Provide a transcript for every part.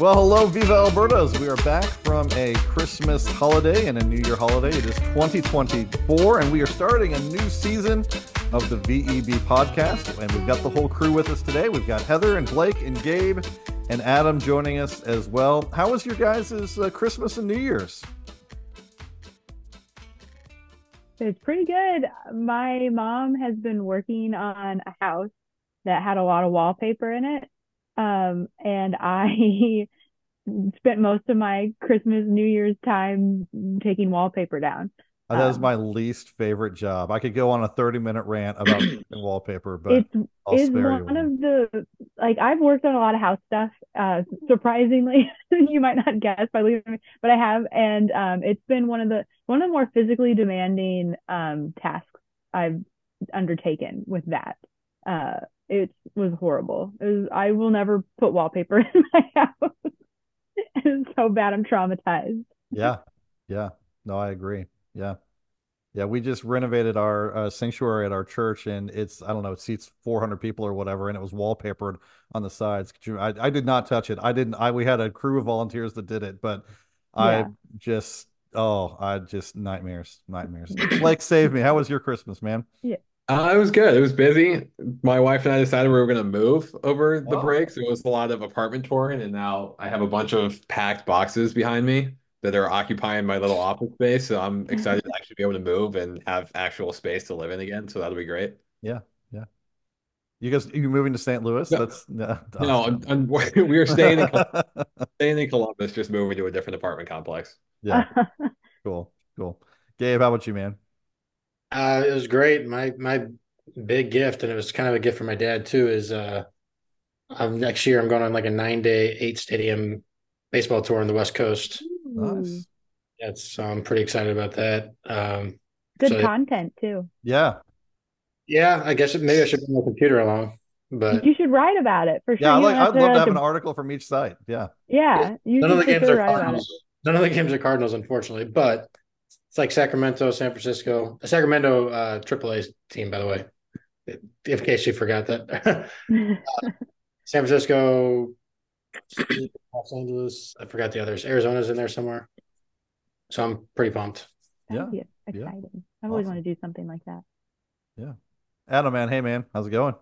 Well, hello, Viva El Birdos. We are back from a Christmas holiday and a New Year holiday. It is 2024, and we are starting a new season of the VEB podcast. And we've got the whole crew with us today. We've got Heather and Blake and Gabe and Adam joining us as well. How was your guys' uh, Christmas and New Year's? It's pretty good. My mom has been working on a house that had a lot of wallpaper in it. Um, and I spent most of my Christmas, New Year's time taking wallpaper down. Uh, that is um, my least favorite job. I could go on a 30 minute rant about wallpaper, but it's, it's one, one of the like I've worked on a lot of house stuff. Uh, surprisingly, you might not guess by leaving me, but I have, and um, it's been one of the one of the more physically demanding um, tasks I've undertaken with that. Uh, it was horrible. It was, I will never put wallpaper in my house. it's so bad. I'm traumatized. Yeah. Yeah. No, I agree. Yeah. Yeah. We just renovated our uh, sanctuary at our church and it's, I don't know, it seats 400 people or whatever. And it was wallpapered on the sides. I, I did not touch it. I didn't, I, we had a crew of volunteers that did it, but yeah. I just, oh, I just nightmares, nightmares. Blake, save me. How was your Christmas, man? Yeah. Uh, it was good. It was busy. My wife and I decided we were going to move over the oh. break, so it was a lot of apartment touring, and now I have a bunch of packed boxes behind me that are occupying my little office space. So I'm excited to actually be able to move and have actual space to live in again. So that'll be great. Yeah, yeah. You guys, you moving to St. Louis? No, that's no. no I'm, I'm, we are staying in, staying in Columbus, just moving to a different apartment complex. Yeah, cool, cool. Gabe, how about you, man? Uh, it was great. My my big gift, and it was kind of a gift for my dad too, is uh, I'm, next year I'm going on like a nine day, eight stadium baseball tour on the West Coast. Nice. That's so I'm pretty excited about that. Um, Good so content too. Yeah. Yeah, I guess maybe I should bring my computer along. But you should write about it for sure. Yeah, like, I'd love to have an article from each site. Yeah. Yeah. none of the games are Cardinals. None of the games are Cardinals, unfortunately. But it's like Sacramento, San Francisco, a Sacramento uh, AAA team, by the way, in case you forgot that. uh, San Francisco, Los Angeles. I forgot the others. Arizona's in there somewhere. So I'm pretty pumped. Yeah. Exciting. Yeah. I've always wanted to do something like that. Yeah. Adam, man. Hey, man. How's it going?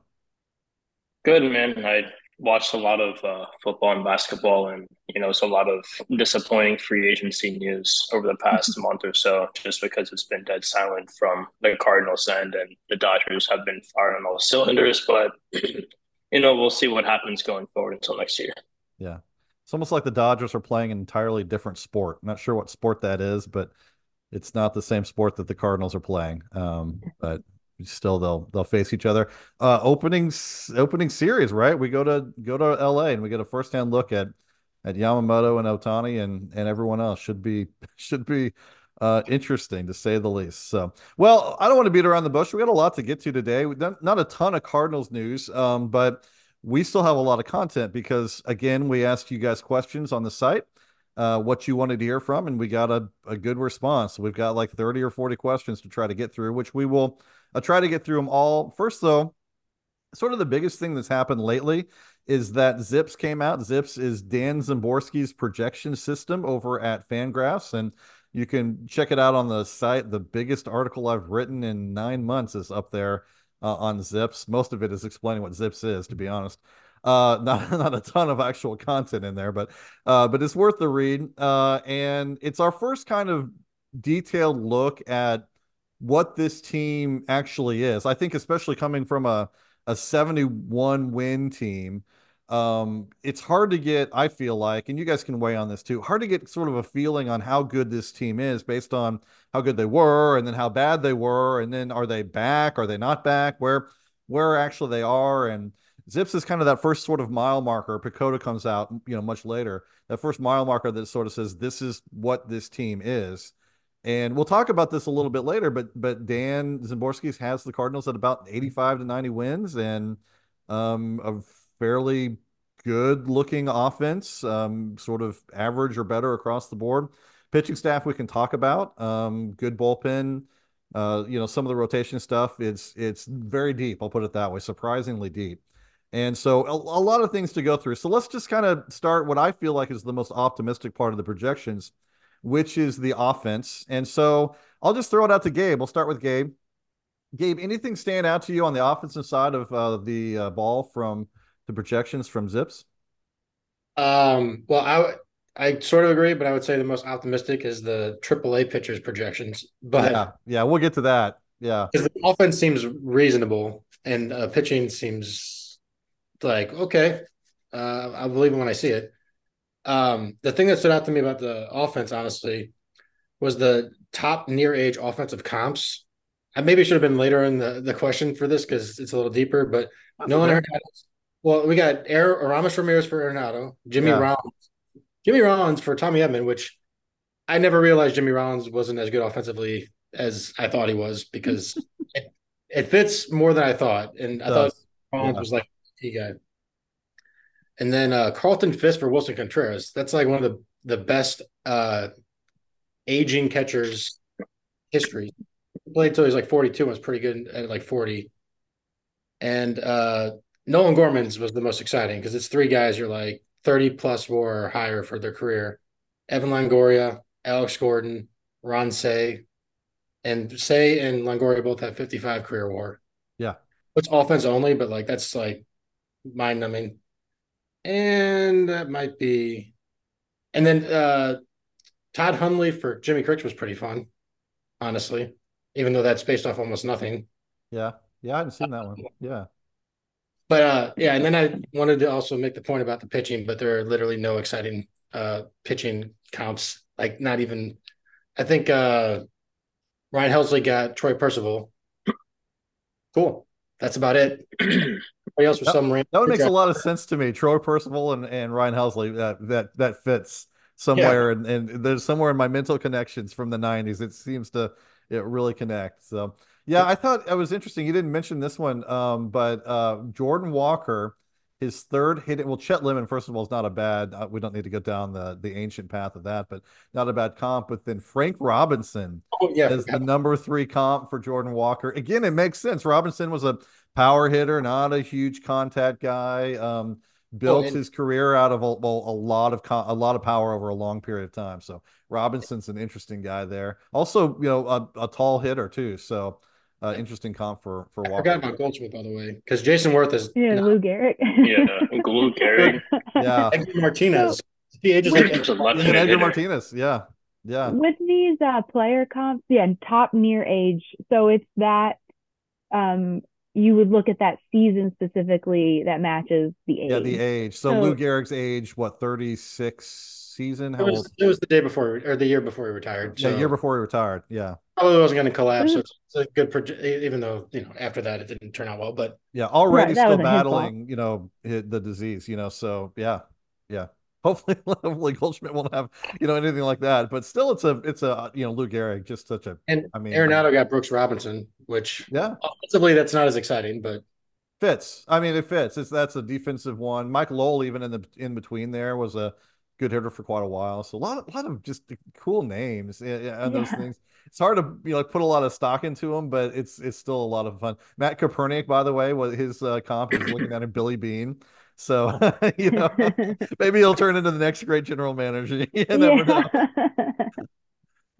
Good, man. I watched a lot of uh, football and basketball, and you know, it's a lot of disappointing free agency news over the past month or so, just because it's been dead silent from the Cardinals end, and the Dodgers have been firing all cylinders. But you know, we'll see what happens going forward until next year. Yeah, it's almost like the Dodgers are playing an entirely different sport. I'm not sure what sport that is, but it's not the same sport that the Cardinals are playing. Um, but still they'll they'll face each other. Uh, opening opening series, right? We go to go to L.A. and we get a first hand look at at Yamamoto and Ohtani and and everyone else. Should be should be uh, interesting to say the least. So, well, I don't want to beat around the bush. We got a lot to get to today. Not, not a ton of Cardinals news, um, but we still have a lot of content because again, we asked you guys questions on the site. Uh, what you wanted to hear from, and we got a, a good response. We've got like 30 or 40 questions to try to get through, which we will I'll try to get through them all. First, though, sort of the biggest thing that's happened lately is that ZiPS came out. ZiPS is Dan Szymborski's projection system over at Fangraphs, and you can check it out on the site. The biggest article I've written in nine months is up there uh, on ZiPS. Most of it is explaining what ZiPS is, to be honest. Uh, not not a ton of actual content in there, but uh, but it's worth the read. Uh, and it's our first kind of detailed look at what this team actually is. I think, especially coming from a, a 71 win team, um, it's hard to get, I feel like, and you guys can weigh on this too, hard to get sort of a feeling on how good this team is based on how good they were and then how bad they were. And then are they back? Are they not back? Where, where actually they are. And ZiPS is kind of that first sort of mile marker. PECOTA comes out, you know, much later. That first mile marker that sort of says this is what this team is. And we'll talk about this a little bit later, but but Dan Szymborski has the Cardinals at about 85 to 90 wins and um, a fairly good looking offense, um, sort of average or better across the board. Pitching staff we can talk about. Um, good bullpen. Uh, you know, some of the rotation stuff, it's it's very deep, I'll put it that way, surprisingly deep. And so a, a lot of things to go through. So let's just kind of start what I feel like is the most optimistic part of the projections, which is the offense. And so I'll just throw it out to Gabe. We'll start with Gabe. Gabe, anything stand out to you on the offensive side of uh, the uh, ball from the projections from ZiPS? Um, well, I I sort of agree, but I would say the most optimistic is the AAA pitchers projections. But yeah, yeah, we'll get to that. Yeah, because the offense seems reasonable and uh, pitching seems like okay, uh, I believe it when I see it. Um, the thing that stood out to me about the offense, honestly, was the top near age offensive comps. I maybe should have been later in the, the question for this because it's a little deeper, but That's no one had Well, we got Air Aramis Ramirez for Arenado, Jimmy yeah. Rollins, Jimmy Rollins for Tommy Edman, which I never realized Jimmy Rollins wasn't as good offensively as I thought he was because it, it, fits more than I thought, and I thought Rollins yeah. was like he guy. And then uh, Carlton Fisk for Willson Contreras. That's like one of the the best uh, aging catchers history. He played till he was like 42 and was pretty good at like 40. And uh, Nolan Gorman's was the most exciting because it's three guys you're like 30 plus war or higher for their career. Evan Longoria, Alex Gordon, Ron Cey, and Cey and Longoria both have 55 career war. Yeah. It's offense only, but like that's like mind numbing. And that might be and then uh Todd Hundley for Jimmy Crooks was pretty fun, honestly, even though that's based off almost nothing. Yeah. Yeah, I hadn't seen that one. Yeah. But uh, yeah, and then I wanted to also make the point about the pitching, but there are literally no exciting uh, pitching comps. Like not even, I think uh, Ryan Helsley got Troy Percival. Cool. That's about it. Everybody else that, some that one makes a lot of sense to me. Troy Percival and, and Ryan Helsley that that that fits somewhere, yeah. and, and there's somewhere in my mental connections from the '90s. It seems to it really connect. So yeah, I thought it was interesting. You didn't mention this one, um, but uh, Jordan Walker, his third hit. Well, Chet Lemon, first of all, is not a bad. Uh, we don't need to go down the the ancient path of that, but not a bad comp. But then Frank Robinson oh, yeah, is the number three comp for Jordan Walker. Again, it makes sense. Robinson was a power hitter, not a huge contact guy. Um, built and, his career out of a, well, a lot of a lot of power over a long period of time. So Robinson's an interesting guy there. Also, you know, a, a tall hitter too. So uh, interesting comp for for Walker. I forgot about Goldschmidt by the way, because Jayson Werth is yeah, Lou Gehrig. yeah, Lou Gehrig. Yeah, Edgar Martinez. So, he ages like Edgar Martinez. Yeah, yeah. With these uh, player comps, yeah, top near age. So it's that um you would look at that season specifically that matches the age. Yeah, the age. So, so Lou Gehrig's age, what, 36 season? How it was, old? It was the day before or the year before he retired. So. Yeah, year before he retired. Yeah. Probably wasn't going to collapse. So it's, a good project, even though you know after that it didn't turn out well. But yeah, already right, still battling, you know, the disease. You know, so yeah, yeah. Hopefully, hopefully Goldschmidt won't have you know anything like that. But still, it's a it's a you know Lou Gehrig, just such a. And I mean, Arenado got Brooks Robinson, which yeah, offensively that's not as exciting, but fits. I mean, it fits. It's that's a defensive one. Mike Lowell, even in the in between there, was a good hitter for quite a while. So a lot, of, a lot of just cool names and, and those things. It's hard to you know put a lot of stock into them, but it's it's still a lot of fun. Matt Koperniak, by the way, was his uh, comp is looking at him Billy Beane. So you know maybe he'll turn into the next great general manager. you never know.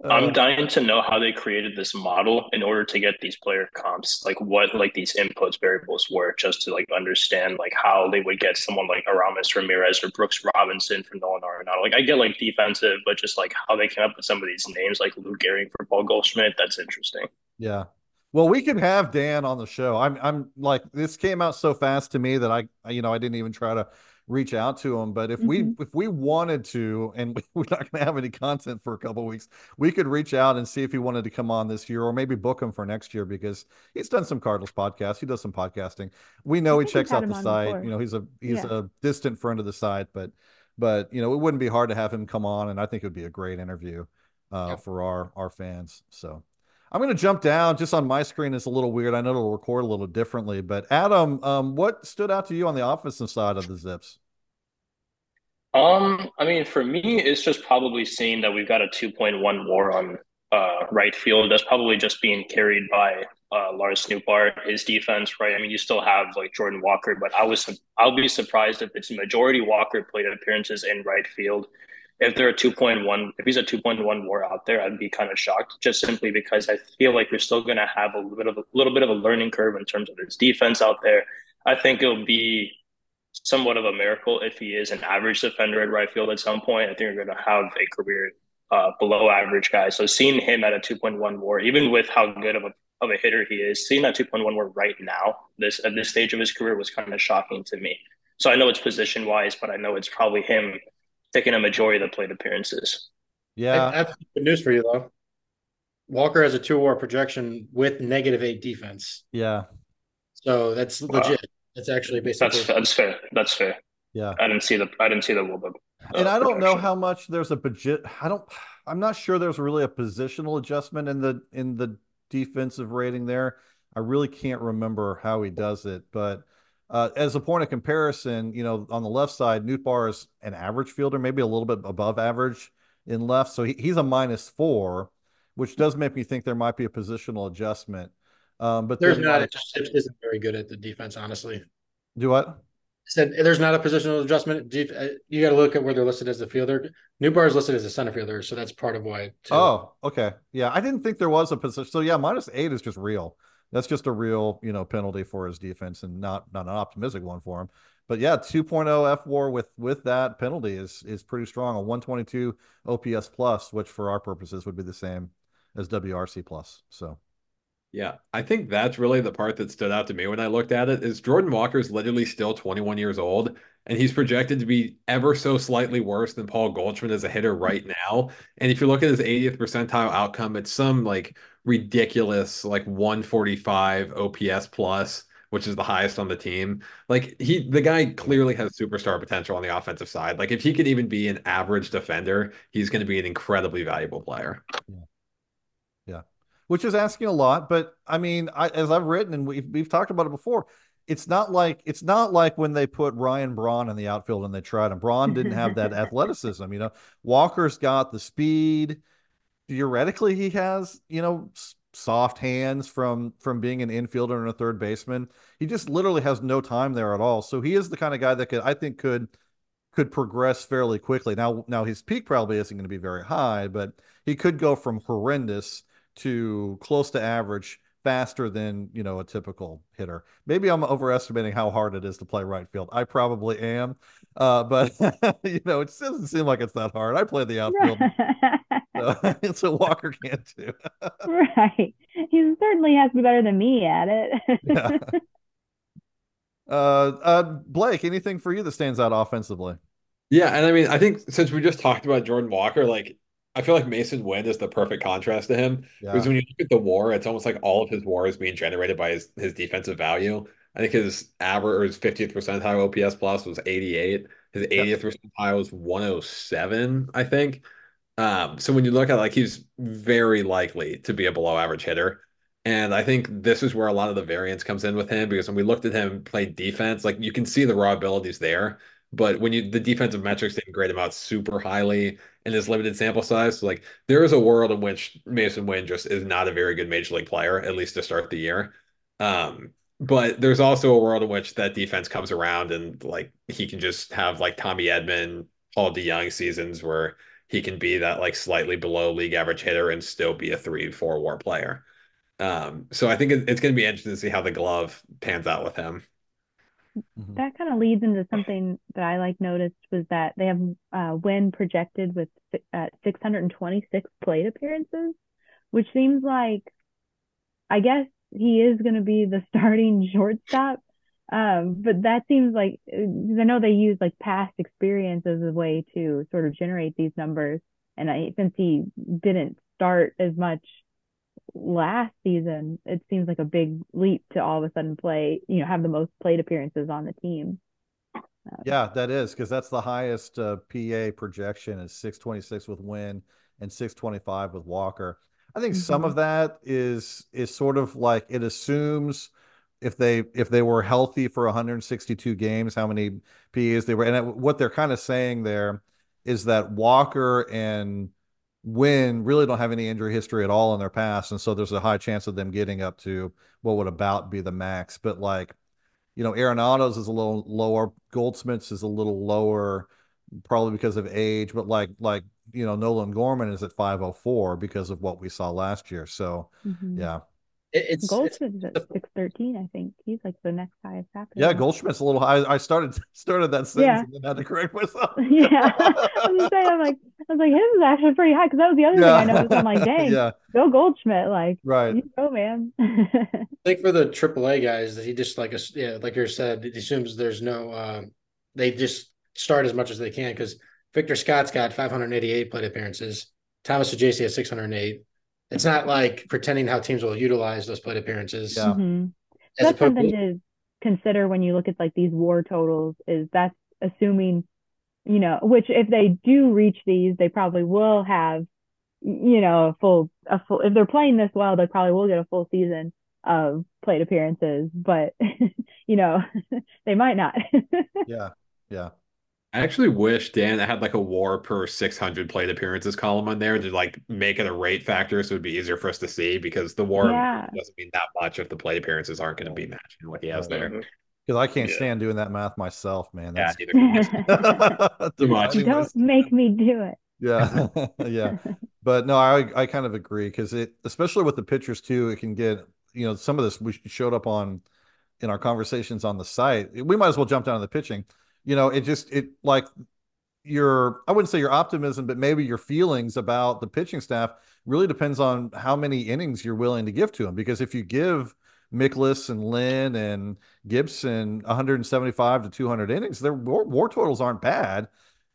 I'm uh, dying to know how they created this model in order to get these player comps, like what like these inputs variables were, just to like understand like how they would get someone like Aramis Ramirez or Brooks Robinson from Nolan Arenado. Like I get like defensive, but just like how they came up with some of these names, like Lou Gehrig for Paul Goldschmidt, that's interesting. Yeah. Well, we can have Dan on the show. I'm I'm like this came out so fast to me that I you know I didn't even try to reach out to him. But if mm-hmm. we if we wanted to, and we're not going to have any content for a couple weeks, we could reach out and see if he wanted to come on this year, or maybe book him for next year because he's done some Cardinals podcasts. He does some podcasting. We know he checks out the site. Before. You know, he's a he's yeah. a distant friend of the site, but but you know, it wouldn't be hard to have him come on, and I think it would be a great interview uh, yeah. for our our fans. So. I'm going to jump down just on my screen. It's a little weird. I know it'll record a little differently, but Adam, um, what stood out to you on the offensive side of the ZiPS? Um, I mean, for me, it's just probably seeing that we've got a 2.1 war on uh, right field. That's probably just being carried by uh, Lars Nootbaar, his defense, right? I mean, you still have like Jordan Walker, but I was I'll be surprised if it's majority Walker played appearances in right field. If there are two point one, if he's a two point one WAR out there, I'd be kind of shocked. Just simply because I feel like you're still going to have a little bit of a little bit of a learning curve in terms of his defense out there. I think it'll be somewhat of a miracle if he is an average defender at right field at some point. I think you're going to have a career uh, below average guy. So seeing him at a 2.1 WAR, even with how good of a of a hitter he is, seeing that 2.1 WAR right now, this at this stage of his career, was kind of shocking to me. So I know it's position wise, but I know it's probably him taking a majority of the plate appearances. Yeah, that's good news for you though. Walker has a two WAR projection with negative eight defense. Yeah, so that's legit. That's actually basically that's that's fair. That's fair. Yeah, I didn't see the I didn't see the Wilbur. Uh, and I don't know how much there's a budget. I don't. I'm not sure there's really a positional adjustment in the in the defensive rating there. I really can't remember how he does it, but uh, as a point of comparison, you know, on the left side, Nootbaar is an average fielder, maybe a little bit above average in left, so he, he's a minus four, which does make me think there might be a positional adjustment. Um, but there's not. It just isn't very good at the defense, honestly. Do what? Said there's not a positional adjustment. Uh, you got to look at where they're listed as a fielder. Nootbaar is listed as a center fielder, so that's part of why. Too. Oh, okay, yeah. I didn't think there was a position. So yeah, minus eight is just real. That's just a real, you know, penalty for his defense, and not not an optimistic one for him. But yeah, 2.0 F WAR with with that penalty is is pretty strong. A 122 OPS plus, which for our purposes would be the same as WRC plus. So yeah, I think that's really the part that stood out to me when I looked at it is Jordan Walker is literally still 21 years old and he's projected to be ever so slightly worse than Paul Goldschmidt as a hitter hmm. right now. And if you look at his 80th percentile outcome, it's some like ridiculous like 145 OPS plus, which is the highest on the team. Like he the guy clearly has superstar potential on the offensive side. Like if he could even be an average defender, he's going to be an incredibly valuable player. Yeah which is asking a lot. But I mean, I, as I've written and we've we've talked about it before, it's not like it's not like when they put Ryan Braun in the outfield and they tried him. Braun didn't have that athleticism. You know, Walker's got the speed. Theoretically, he has you know soft hands from from being an infielder and a third baseman. He just literally has no time there at all. So he is the kind of guy that could I think could could progress fairly quickly. Now now his peak probably isn't going to be very high, but he could go from horrendous to close to average faster than you know a typical hitter. Maybe I'm overestimating how hard it is to play right field. I probably am, uh, but you know it doesn't seem like it's that hard. I play the outfield, so, so Walker can't too. right, he certainly has to be better than me at it. yeah. Uh, uh, Blake, anything for you that stands out offensively? Yeah, and I mean, I think since we just talked about Jordan Walker, like I feel like Masyn Winn is the perfect contrast to him yeah. because when you look at the WAR, it's almost like all of his WAR is being generated by his, his defensive value. I think his average or his 50th percentile OPS plus was 88. His 80th yep. percentile was 107, I think. Um, so when you look at like he's very likely to be a below average hitter. And I think this is where a lot of the variance comes in with him because when we looked at him play defense, like you can see the raw abilities there. But when you the defensive metrics didn't grade him out super highly in this limited sample size, so like there is a world in which Masyn Winn just is not a very good major league player, at least to start the year. Um, but there's also a world in which that defense comes around and like he can just have like Tommy Edman, Paul DeJong seasons where he can be that like slightly below league average hitter and still be a three, four war player. Um, so I think it's going to be interesting to see how the glove pans out with him. Mm-hmm. That kind of leads into something that I like noticed was that they have uh, Winn projected with uh, 626 plate appearances, which seems like, I guess he is going to be the starting shortstop. Um, but that seems like uh, I know they use like past experience as a way to sort of generate these numbers. And I, since he didn't start as much last season, it seems like a big leap to all of a sudden play, you know, have the most plate appearances on the team. Um, yeah, that is because that's the highest uh, PA projection is 626 with Winn and 625 with Walker. I think mm-hmm. some of that is is sort of like it assumes if they if they were healthy for 162 games, how many PAs they were, and what they're kind of saying there is that Walker and Winn really don't have any injury history at all in their past, and so there's a high chance of them getting up to what would about be the max. But like, you know, Arenado's is a little lower, Goldschmidt's is a little lower, probably because of age. But like, like you know, Nolan Gorman is at 504 because of what we saw last year. So Mhm. yeah, It- it's, it's Goldschmidt at six thirteen, I think. He's like the next highest after. yeah, that. Goldschmidt's a little high. I started started that sentence Yeah. and then had to correct myself. Yeah. I was saying, I'm like, I was like, his is actually pretty high because that was the other thing I noticed. I'm like, dang, yeah, go Goldschmidt, like, right. you go, man. I think for the AAA guys that he just like us, yeah, like you said, it assumes there's no, uh, they just start as much as they can because Victor Scott's got 588 plate appearances, Thomas Saggese has 608. It's not like pretending how teams will utilize those plate appearances. Yeah. Mhm. That's opposed something to, to consider when you look at like these war totals. Is that's assuming, you know, which if they do reach these, they probably will have, you know, a full a full. If they're playing this well, they probably will get a full season of plate appearances. But you know, they might not. Yeah, yeah. I actually wish Dan had like a war per 600 plate appearances column on there to like make it a rate factor so it'd be easier for us to see because the war Yeah. doesn't mean that much if the plate appearances aren't going to be matching what he has there. Mhm. Because I can't Yeah. stand doing that math myself, man. Yeah, That's neither can too much. Don't make me do it. Yeah, yeah. But no, I I kind of agree because it, especially with the pitchers too, it can get you know some of this we showed up on in our conversations on the site. We might as well jump down to the pitching. You know, it just it like your I wouldn't say your optimism, but maybe your feelings about the pitching staff really depends on how many innings you're willing to give to them. Because if you give Mikolas and Lynn and Gibson 175 to 200 innings, their war, war totals aren't bad,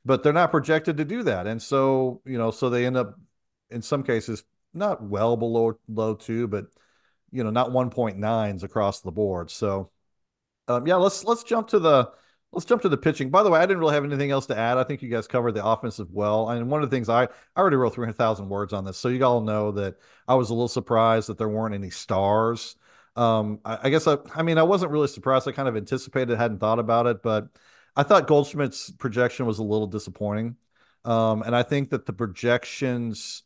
but they're not projected to do that. And so, you know, so they end up in some cases not well below low two, but you know, not 1.9s across the board. So, um, yeah, let's let's jump to the let's jump to the pitching. By the way, I didn't really have anything else to add. I think you guys covered the offensive well. And one of the things I I already wrote 300,000 words on this, so you all know that I was a little surprised that there weren't any stars. Um, I, I guess I I mean I wasn't really surprised. I kind of anticipated, hadn't thought about it, but I thought Goldschmidt's projection was a little disappointing. Um, and I think that the projections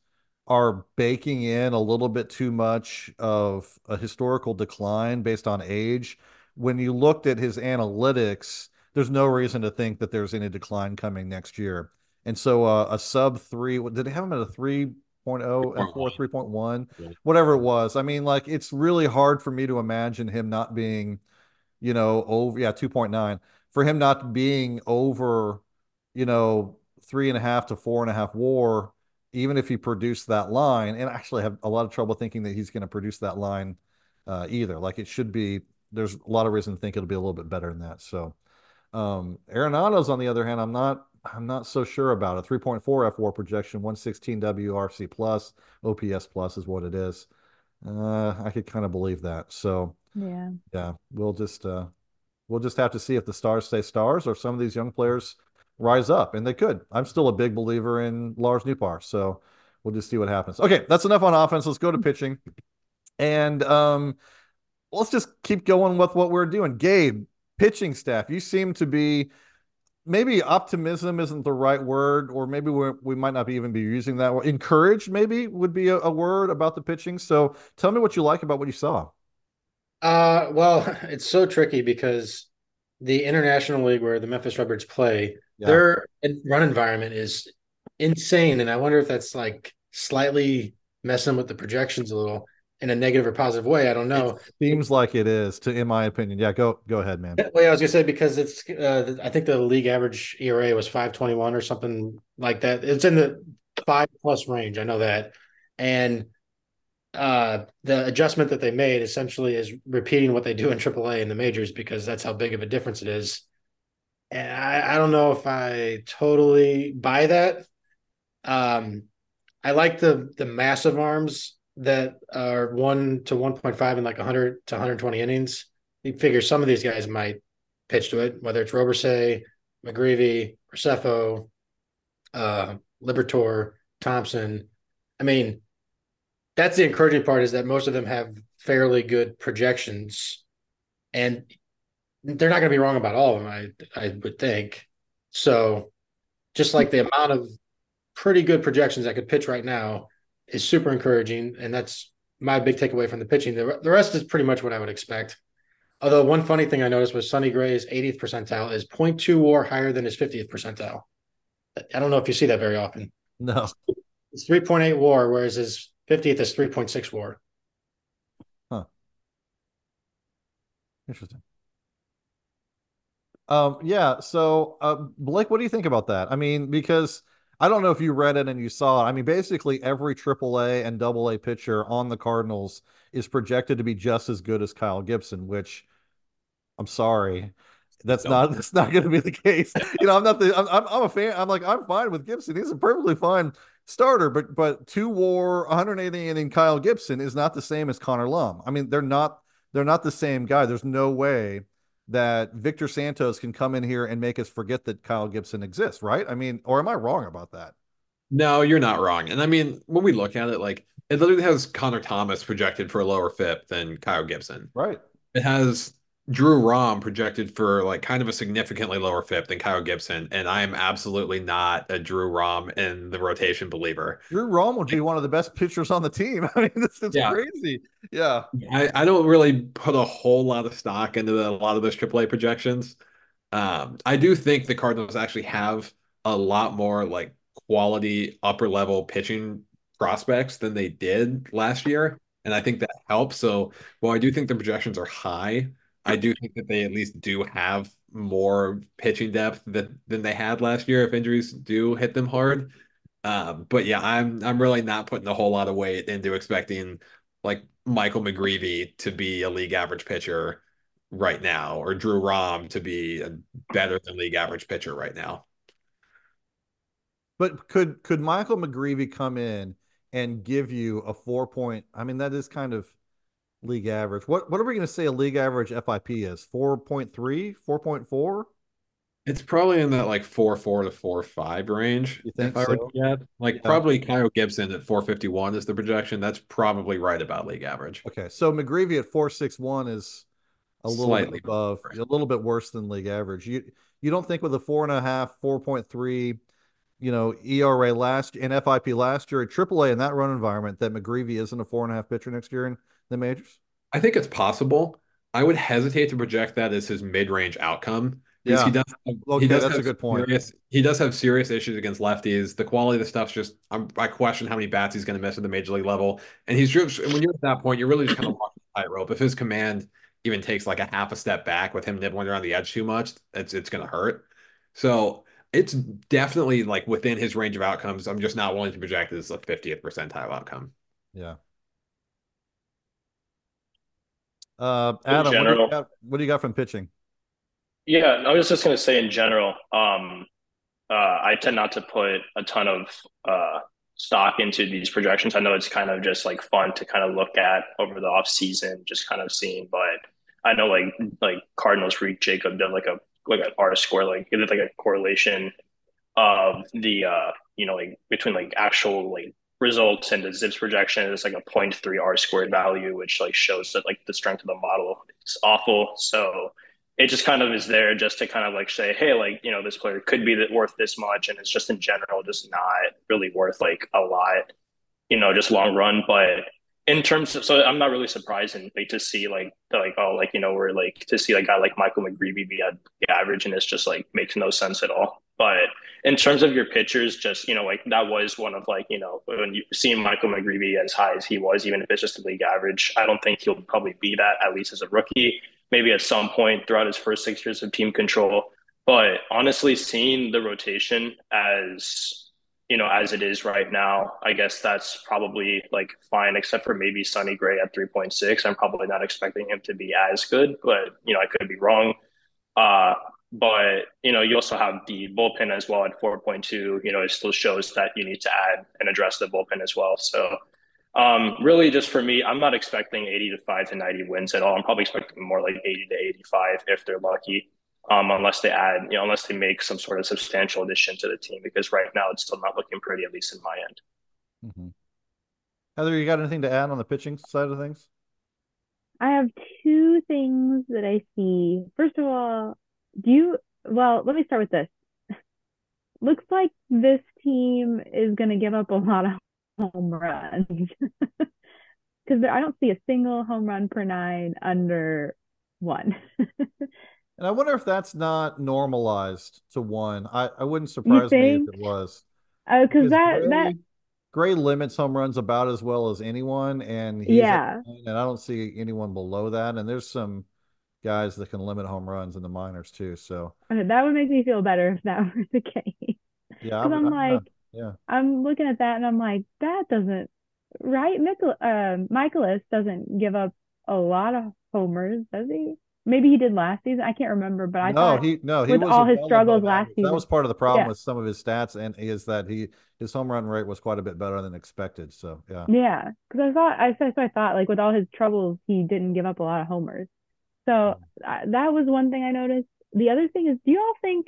are baking in a little bit too much of a historical decline based on age. When you looked at his analytics, there's no reason to think that there's any decline coming next year. And so uh, a sub three, did they have him at a 3.0 and 4, 3.1, Yeah. whatever it was? I mean, like, it's really hard for me to imagine him not being, you know, over, yeah, 2.9, for him not being over, you know, three and a half to four and a half war, even if he produced that line. And I actually have a lot of trouble thinking that he's going to produce that line uh, either. Like, it should be, there's a lot of reason to think it'll be a little bit better than that. So, um, Arenado's on the other hand, I'm not I'm not so sure about it. 3.4 fWAR projection, 116 WRC plus, OPS plus is what it is. Uh, I could kind of believe that. So Yeah. yeah, we'll just uh, we'll just have to see if the stars stay stars or some of these young players rise up, and they could. I'm still a big believer in Lars Nootbaar, so we'll just see what happens. Okay, that's enough on offense. Let's go to pitching, and um, let's just keep going with what we're doing. Gabe, pitching staff, you seem to be maybe optimism isn't the right word, or maybe we we might not be even be using that word. Encouraged, maybe would be a, a word about the pitching. So tell me what you like about what you saw. Uh, well, it's so tricky because the international league where the Memphis Redbirds play, Yeah. their run environment is insane, and I wonder if that's like slightly messing with the projections a little in a negative or positive way. I don't know. Seems like it is, to in my opinion. Yeah, go go ahead, man. Well, yeah, I was gonna say because it's uh, I think the league average ERA was five twenty one or something like that. It's in the five plus range. I know that, and uh, the adjustment that they made essentially is repeating what they do in AAA in the majors because that's how big of a difference it is. And I, I don't know if I totally buy that. Um, I like the the massive arms that are one to one point five in like hundred to one hundred twenty innings you figure some of these guys might pitch to it, whether it's Robersay, McGreevy, Graceffo, uh, Liberatore, Thompson. I mean, that's the encouraging part is that most of them have fairly good projections, and they're not going to be wrong about all of them. I I would think. So, just like the amount of pretty good projections that could pitch right now is super encouraging. And that's my big takeaway from the pitching. The, the rest is pretty much what I would expect. Although one funny thing I noticed was Sonny Gray's 80th percentile is 0.2 WAR higher than his 50th percentile. I don't know if you see that very often. No, it's 3.8 WAR, whereas his 50th is 3.6 WAR. Huh. Interesting. Um, yeah. So, uh, Blake, what do you think about that? I mean, because I don't know if you read it and you saw it. I mean, basically every AAA and AA pitcher on the Cardinals is projected to be just as good as Kyle Gibson, which I'm sorry. That's no. not that's not going to be the case. You know, I'm not the I'm, I'm a fan. I'm like I'm fine with Gibson. He's a perfectly fine starter, but but two WAR 180 inning Kyle Gibson is not the same as Connor Lum. I mean, they're not they're not the same guy. There's no way that Victor Santos can come in here and make us forget that Kyle Gibson exists, right? I mean, or am I wrong about that? No, you're not wrong. And I mean, when we look at it, like it literally has Connor Thomas projected for a lower FIP than Kyle Gibson. Right. It has Drew Rom projected for like kind of a significantly lower FIP than Kyle Gibson, and I am absolutely not a Drew Rom in the rotation believer. Drew Rom would be one of the best pitchers on the team. I mean, this is yeah. crazy. Yeah, I, I don't really put a whole lot of stock into the, a lot of those AAA projections. Um, I do think the Cardinals actually have a lot more like quality upper level pitching prospects than they did last year, and I think that helps. So while I do think the projections are high. I do think that they at least do have more pitching depth than, than they had last year if injuries do hit them hard. Um, but yeah, I'm I'm really not putting a whole lot of weight into expecting like Michael McGreevy to be a league average pitcher right now, or Drew Rom to be a better than league average pitcher right now. But could could Michael McGreevy come in and give you a four point? I mean, that is kind of league average. What what are we going to say a league average FIP is? 4.3, 4.4? It's probably in that like four four to four five range. You think so? Yeah, like yeah. probably Kyle Gibson at four fifty one is the projection. That's probably right about league average. Okay, so McGreevy at four six one is a little Slightly bit above, a little bit worse than league average. You you don't think with a four and a half, four point three, you know, ERA last in FIP last year at AAA in that run environment that McGreevy isn't a four and a half pitcher next year in the majors? I think it's possible. I would hesitate to project that as his mid-range outcome yeah. he does. Have, okay, he does that's a good point. Serious, he does have serious issues against lefties. The quality of the stuff's just. I'm, i question how many bats he's going to miss at the major league level, and he's just when you're at that point, you're really just kind of walking the tightrope. If his command even takes like a half a step back with him nibbling around the edge too much, it's it's going to hurt. So it's definitely like within his range of outcomes. I'm just not willing to project as a 50th percentile outcome. Yeah. Uh, Adam, general, what, do you got, what do you got from pitching? Yeah, I was just going to say in general, um, uh, I tend not to put a ton of uh, stock into these projections. I know it's kind of just like fun to kind of look at over the off season, just kind of seeing. But I know like like Cardinals Freak Jacob did like a like an R score, like it did like a correlation of the uh you know like between like actual like results the ZiPS projection is like a 0.3 R squared value, which like shows that like the strength of the model is awful. So it just kind of is there just to kind of like say, hey, like, you know, this player could be worth this much. And it's just in general, just not really worth like a lot, you know, just long run. But in terms of, so I'm not really surprised and like to see like, like, oh, like, you know, we're like to see like a guy like Michael McGreevy be at the average and it's just like makes no sense at all. But in terms of your pitchers, just you know, like that was one of like you know when you see Michael McGreevy as high as he was, even if it's just a league average, I don't think he'll probably be that at least as a rookie. Maybe at some point throughout his first six years of team control. But honestly, seeing the rotation as you know as it is right now, I guess that's probably like fine, except for maybe Sonny Gray at three point six. I'm probably not expecting him to be as good, but you know I could be wrong. Uh, but you know, you also have the bullpen as well at 4.2. You know, it still shows that you need to add and address the bullpen as well. So um, really, just for me, I'm not expecting 80 to 5 to 90 wins at all. I'm probably expecting more like 80 to 85 if they're lucky, um, unless they add, you know, unless they make some sort of substantial addition to the team. Because right now, it's still not looking pretty, at least in my end. Mm-hmm. Heather, you got anything to add on the pitching side of things? I have two things that I see. First of all, do you well let me start with this looks like this team is going to give up a lot of home runs because I don't see a single home run per nine under one. and I wonder if that's not normalized to one. I, I wouldn't surprise me if it was. Because uh, that Gray, that Gray limits home runs about as well as anyone, and yeah, and I don't see anyone below that. And there's some guys that can limit home runs in the minors too. So that would make me feel better if that were the case. Yeah, I'm, I'm, like, yeah, I'm looking at that and I'm like, that doesn't right. Michael, uh, Mikolas doesn't give up a lot of homers, does he? Maybe he did last season. I can't remember, but I no, he no, he with all his struggles last season. That was part of the problem yeah. with some of his stats, and is that he his home run rate was quite a bit better than expected. So yeah, yeah, because I thought I so I thought like with all his troubles, he didn't give up a lot of homers. So uh, that was one thing I noticed. The other thing is, do you all think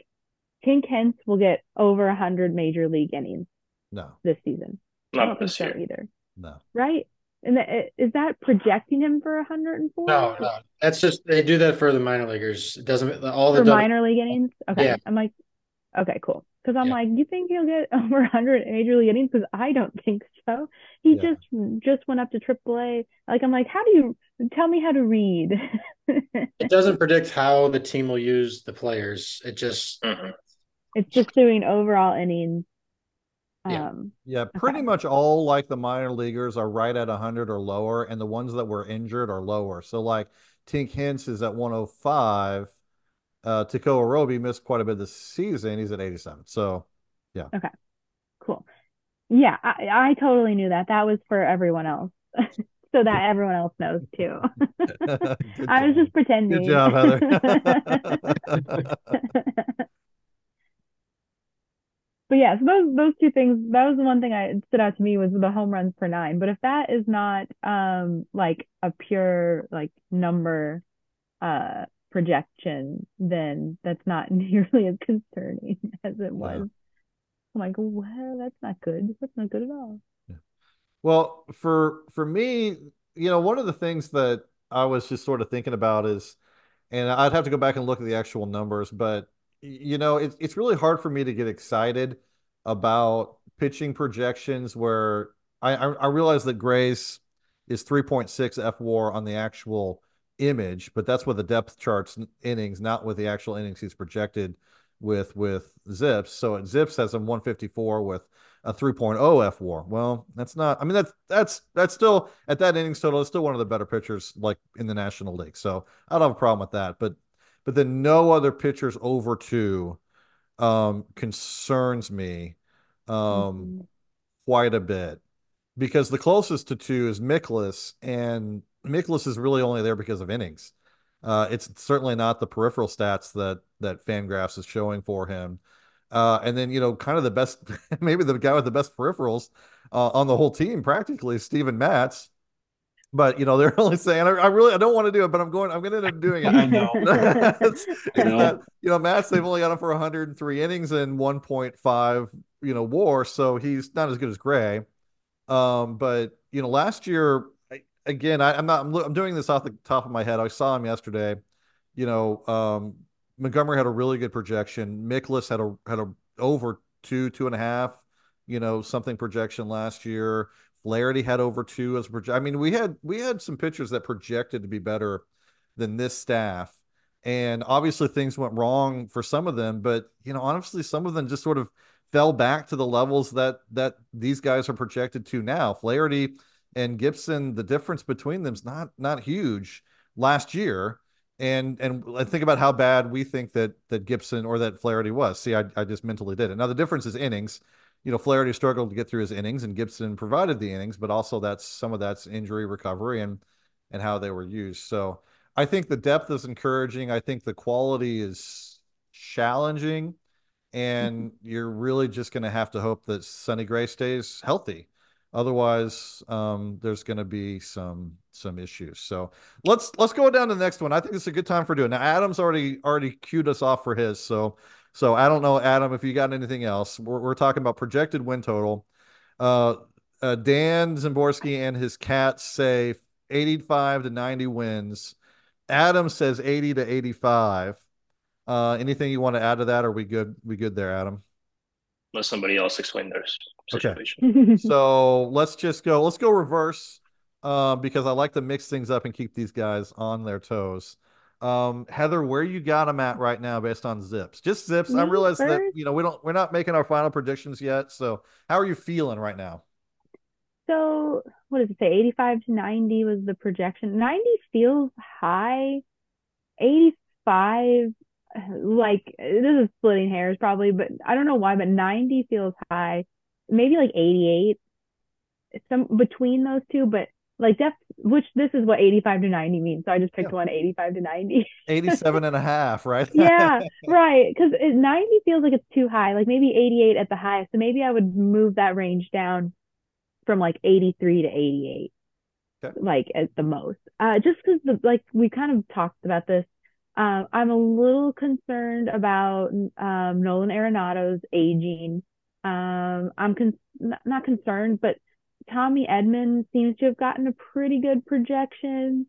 Tink Hence will get over 100 major league innings? No. This season? Not I don't this think so either. No. Right? And that, is that projecting him for 104? No, no. That's just they do that for the minor leaguers. It doesn't all the for minor league innings. Okay, yeah. I'm like, okay, cool. Because I'm yeah. like, you think he'll get over 100 major league innings? Because I don't think so. He yeah. just just went up to AAA. Like I'm like, how do you tell me how to read? it doesn't predict how the team will use the players. It just mm-hmm. it's just doing overall innings. Yeah, um, yeah, pretty okay. much all like the minor leaguers are right at 100 or lower, and the ones that were injured are lower. So like Tink Hence is at 105. Uh, Tekoah Roby missed quite a bit this season. He's at 87. So yeah. Okay. Cool. Yeah, I, I totally knew that. That was for everyone else. so that everyone else knows too. I was just pretending. Good job, Heather. but yeah, so those those two things. That was the one thing I stood out to me was the home runs per nine. But if that is not um like a pure like number uh projection, then that's not nearly as concerning as it was. Yeah. I'm like, well, that's not good. That's not good at all. Well, for for me, you know, one of the things that I was just sort of thinking about is, and I'd have to go back and look at the actual numbers, but you know, it's it's really hard for me to get excited about pitching projections where I I, I realize that Gray's is 3.6 fWAR on the actual image, but that's with the depth charts innings, not with the actual innings he's projected with with ZiPS. So at ZiPS has him 154 with a 3.0 fWAR. Well, that's not. I mean, that's that's that's still at that innings total. It's still one of the better pitchers like in the National League. So I don't have a problem with that. But but then no other pitchers over two um, concerns me um, mm-hmm. quite a bit because the closest to two is Mikolas, and Mikolas is really only there because of innings. Uh, it's certainly not the peripheral stats that that Fangraphs is showing for him. Uh, and then, you know, kind of the best, maybe the guy with the best peripherals uh, on the whole team, practically, Steven Matz. But you know, they're only saying, I, I, really, I don't want to do it, but I'm going, I'm going to end up doing it. I know. I know. That, you know, Matz, they've only got him for 103 innings and 1.5, you know, WAR, so he's not as good as Gray. Um, but you know, last year, I, again, I, am not, I'm, I'm doing this off the top of my head. I saw him yesterday. You know, um, Montgomery had a really good projection. Mikolas had a had a over two, two and a half, you know, something projection last year. Flaherty had over two as project. I mean, we had we had some pitchers that projected to be better than this staff. And obviously things went wrong for some of them, but you know, honestly, some of them just sort of fell back to the levels that that these guys are projected to now. Flaherty and Gibson, the difference between them is not not huge last year and and think about how bad we think that that Gibson or that Flaherty was. See, I, I just mentally did it. Now the difference is innings. You know, Flaherty struggled to get through his innings, and Gibson provided the innings, but also that's some of that's injury recovery and and how they were used. So I think the depth is encouraging. I think the quality is challenging, and mm-hmm. you're really just going to have to hope that Sonny Gray stays healthy. Otherwise, um, there's going to be some some issues. So let's let's go down to the next one. I think it's a good time for doing. Now, Adam's already already queued us off for his. So so I don't know, Adam, if you got anything else. We're, we're talking about projected win total. Uh, uh, Dan Szymborski and his cats say 85 to 90 wins. Adam says 80 to 85. Uh, anything you want to add to that? Are we good? We good there, Adam? let somebody else explain their situation. Okay. so let's just go. Let's go reverse, uh, because I like to mix things up and keep these guys on their toes. Um, Heather, where you got them at right now based on zips? Just zips. Me I realize first? that you know we don't we're not making our final predictions yet. So how are you feeling right now? So what does it say? 85 to 90 was the projection. 90 feels high. 85 like this is splitting hairs probably, but I don't know why, but 90 feels high. Maybe like 88. Some between those two, but like def which this is what 85 to 90 means so i just picked yeah. one 85 to 90 87 and a half right yeah right because 90 feels like it's too high like maybe 88 at the highest so maybe i would move that range down from like 83 to 88 okay. like at the most uh just because the like we kind of talked about this um i'm a little concerned about um nolan arenado's aging um i'm con- not concerned but Tommy Edman seems to have gotten a pretty good projection.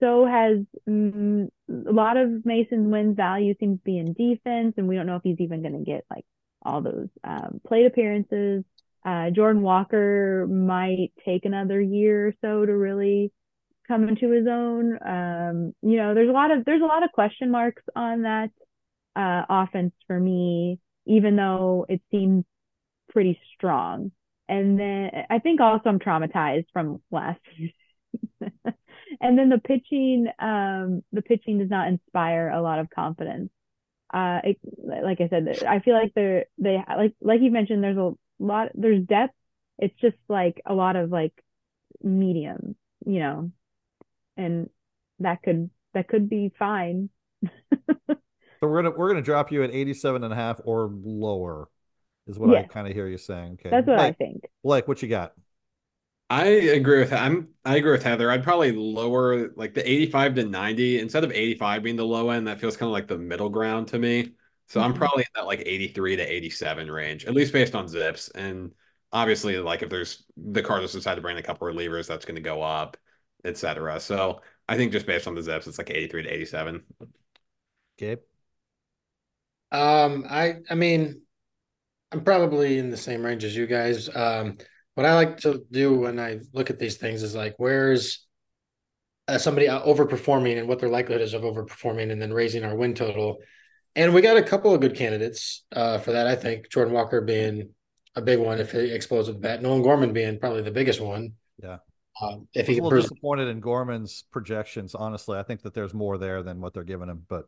So has mm, a lot of Masyn Winn's value seems to be in defense, and we don't know if he's even going to get like all those um, plate appearances. Uh, Jordan Walker might take another year or so to really come into his own. Um, you know, there's a lot of there's a lot of question marks on that uh, offense for me, even though it seems pretty strong. And then I think also I'm traumatized from last year. and then the pitching, um, the pitching does not inspire a lot of confidence. Uh, it, like I said, I feel like they're, they, like, like you mentioned, there's a lot, there's depth. It's just like a lot of like medium, you know, and that could, that could be fine. so we're gonna we're gonna drop you at 87 and a half or lower is what I kind of hear you saying. Okay. That's what Blake, I think. Blake, what you got? I agree with I'm I agree with Heather. I'd probably lower like the 85 to 90 instead of 85 being the low end. That feels kind of like the middle ground to me. So mm-hmm. I'm probably in that like 83 to 87 range, at least based on ZiPS. And obviously, like if there's the Cardinals decide to bring a couple of relievers, that's going to go up, etc. So I think just based on the ZiPS, it's like 83 to 87. Gabe. Um, I I mean, I'm probably in the same range as you guys. Um, what I like to do when I look at these things is like, where's uh, somebody overperforming and what their likelihood is of overperforming, and then raising our win total. And we got a couple of good candidates uh, for that. I think Jordan Walker being a big one if he explodes with the bat. Nolan Gorman being probably the biggest one. Yeah. Um, if he a little disappointed in Gorman's projections, honestly, I think that there's more there than what they're giving him. But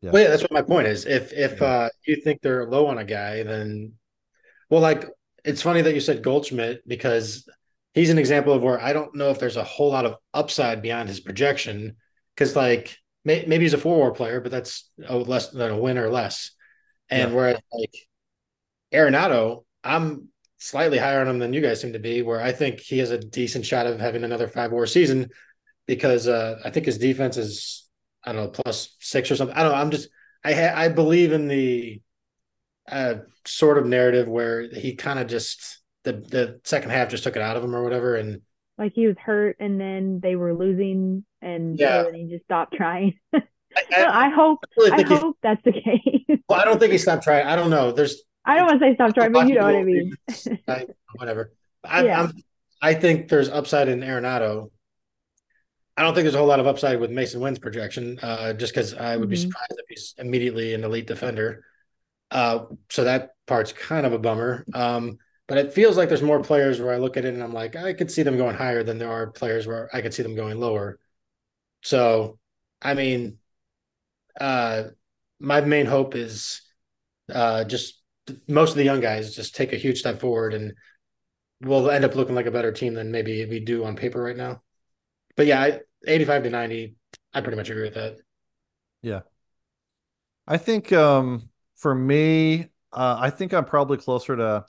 yeah. Well, yeah, that's what my point is. If if yeah. uh, you think they're low on a guy, then well, like it's funny that you said Goldschmidt because he's an example of where I don't know if there's a whole lot of upside beyond his projection. Because like may, maybe he's a four war player, but that's a less than a win or less. And yeah. whereas like Arenado, I'm slightly higher on him than you guys seem to be. Where I think he has a decent shot of having another five war season because uh, I think his defense is I don't know, plus six or something. I don't know. I'm just I ha- I believe in the uh, sort of narrative where he kind of just the the second half just took it out of him or whatever, and like he was hurt and then they were losing and yeah, and he just stopped trying. I, I, I, hope I, really I hope that's the case. well, I don't think he stopped trying. I don't know. There's I don't want to say stop trying, but you know what I mean. whatever. I, yeah. I'm, I think there's upside in Arenado I don't think there's a whole lot of upside with Masyn Winn's projection, uh, just because I would mm-hmm. be surprised if he's immediately an elite defender. Uh, so that part's kind of a bummer. Um, but it feels like there's more players where I look at it and I'm like, I could see them going higher than there are players where I could see them going lower. So, I mean, uh, my main hope is uh, just most of the young guys just take a huge step forward and we'll end up looking like a better team than maybe we do on paper right now. But yeah, I, 85 to 90, I pretty much agree with that. Yeah. I think um for me, uh, I think I'm probably closer to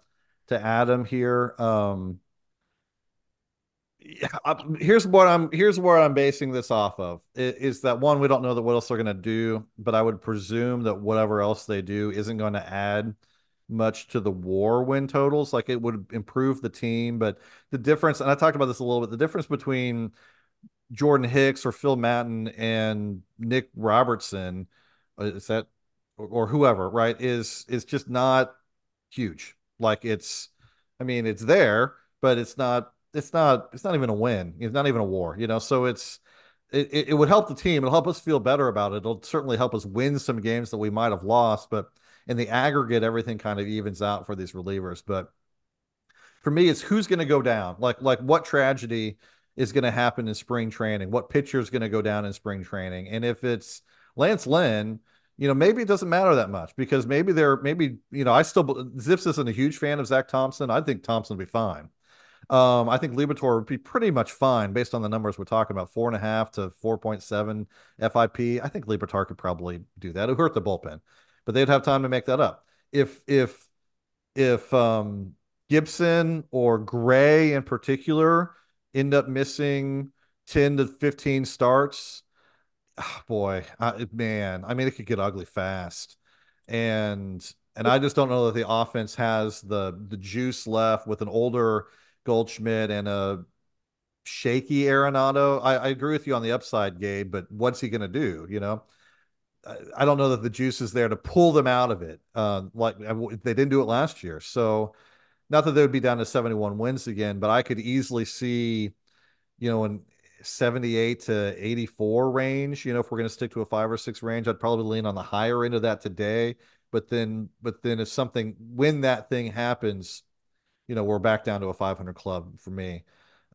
to Adam here. Um yeah, here's what I'm here's where I'm basing this off of is, is that one we don't know that what else they're going to do, but I would presume that whatever else they do isn't going to add much to the war win totals. Like it would improve the team, but the difference, and I talked about this a little bit, the difference between Jordan Hicks or Phil Maton and Nick Robertson, uh, is that or whoever, right? Is is just not huge. Like it's, I mean, it's there, but it's not. It's not. It's not even a win. It's not even a war. You know. So it's. It, it would help the team. It'll help us feel better about it. It'll certainly help us win some games that we might have lost. But in the aggregate, everything kind of evens out for these relievers. But for me, it's who's going to go down. Like like what tragedy is going to happen in spring training? What pitcher is going to go down in spring training? And if it's Lance Lynn, you know, maybe it doesn't matter that much because maybe they're maybe you know I still ZiPS isn't a huge fan of Zack Thompson. I think Thompson will be fine. Um, I think Liberatore would be pretty much fine based on the numbers we're talking about four and a half to 4.7 FIP. I think Liberatore could probably do that. It hurt the bullpen, but they'd have time to make that up. If, if, if, um, Gibson or Gray in particular end up missing 10 to 15 starts, oh boy, I, man, I mean, it could get ugly fast. And and I just don't know that the offense has the the juice left with an older Goldschmidt and a shaky Arenado. I, I agree with you on the upside, Gabe, but what's he going to do? You know, I, I, don't know that the juice is there to pull them out of it. Uh, like they didn't do it last year, so not that they would be down to 71 wins again, but I could easily see, you know, in 78 to 84 range, you know, if we're going to stick to a five or six range, I'd probably lean on the higher end of that today. But then, but then if something, when that thing happens, you know, we're back down to a 500 club for me.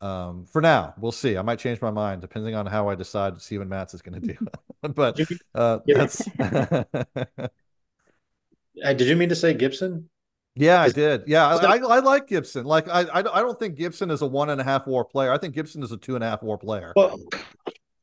Um, for now, we'll see. I might change my mind depending on how I decide Steven Matz is going to do. but uh, that's. uh, did you mean to say Gibson? Yeah, I did. Yeah, I, I, I, like Gibson. Like, I, I I don't think Gibson is a one and a half WAR player. I think Gibson is a two and a half WAR player. Well,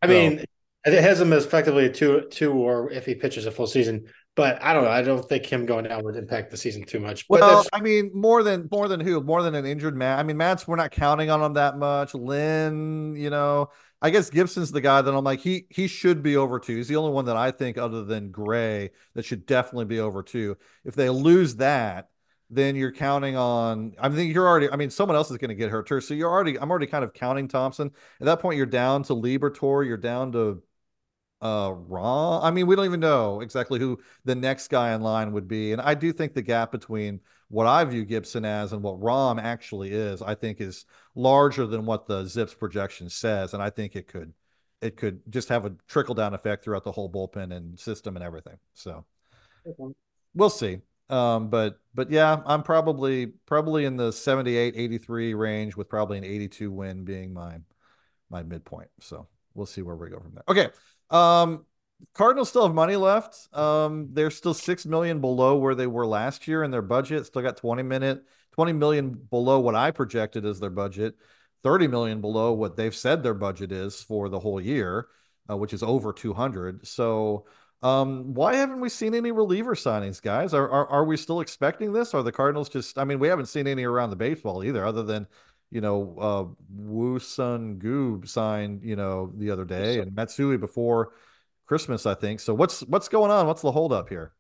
I so. mean, it has him as effectively a two two or if he pitches a full season. But I don't know. I don't think him going down would impact the season too much. But well, I mean, more than more than who? More than an injured man. I mean, Matz, we're not counting on him that much. Lynn, you know, I guess Gibson's the guy that I'm like he he should be over two. He's the only one that I think other than Gray that should definitely be over two. If they lose that, then you're counting on. I mean, you're already. I mean, someone else is going to get hurt too. So you're already. I'm already kind of counting Thompson. At that point, you're down to Liberatore. You're down to uh Rom. I mean, we don't even know exactly who the next guy in line would be. And I do think the gap between what I view Gibson as and what Rom actually is, I think is larger than what the ZiPS projection says. And I think it could it could just have a trickle down effect throughout the whole bullpen and system and everything. So we'll see. Um, but but yeah, I'm probably probably in the 78, 83 range with probably an 82 win being my my midpoint. So we'll see where we go from there. Okay. Um, Cardinals still have money left. Um, they're still six million below where they were last year in their budget. Still got 20 minute, 20 million below what I projected as their budget, 30 million below what they've said their budget is for the whole year, uh, which is over 200. So um, why haven't we seen any reliever signings, guys? Are, are are we still expecting this? Are the Cardinals just? I mean, we haven't seen any around the baseball either, other than you know uh, Woo-Suk Go signed you know the other day and Matsui before Christmas, I think. So what's what's going on? What's the holdup here?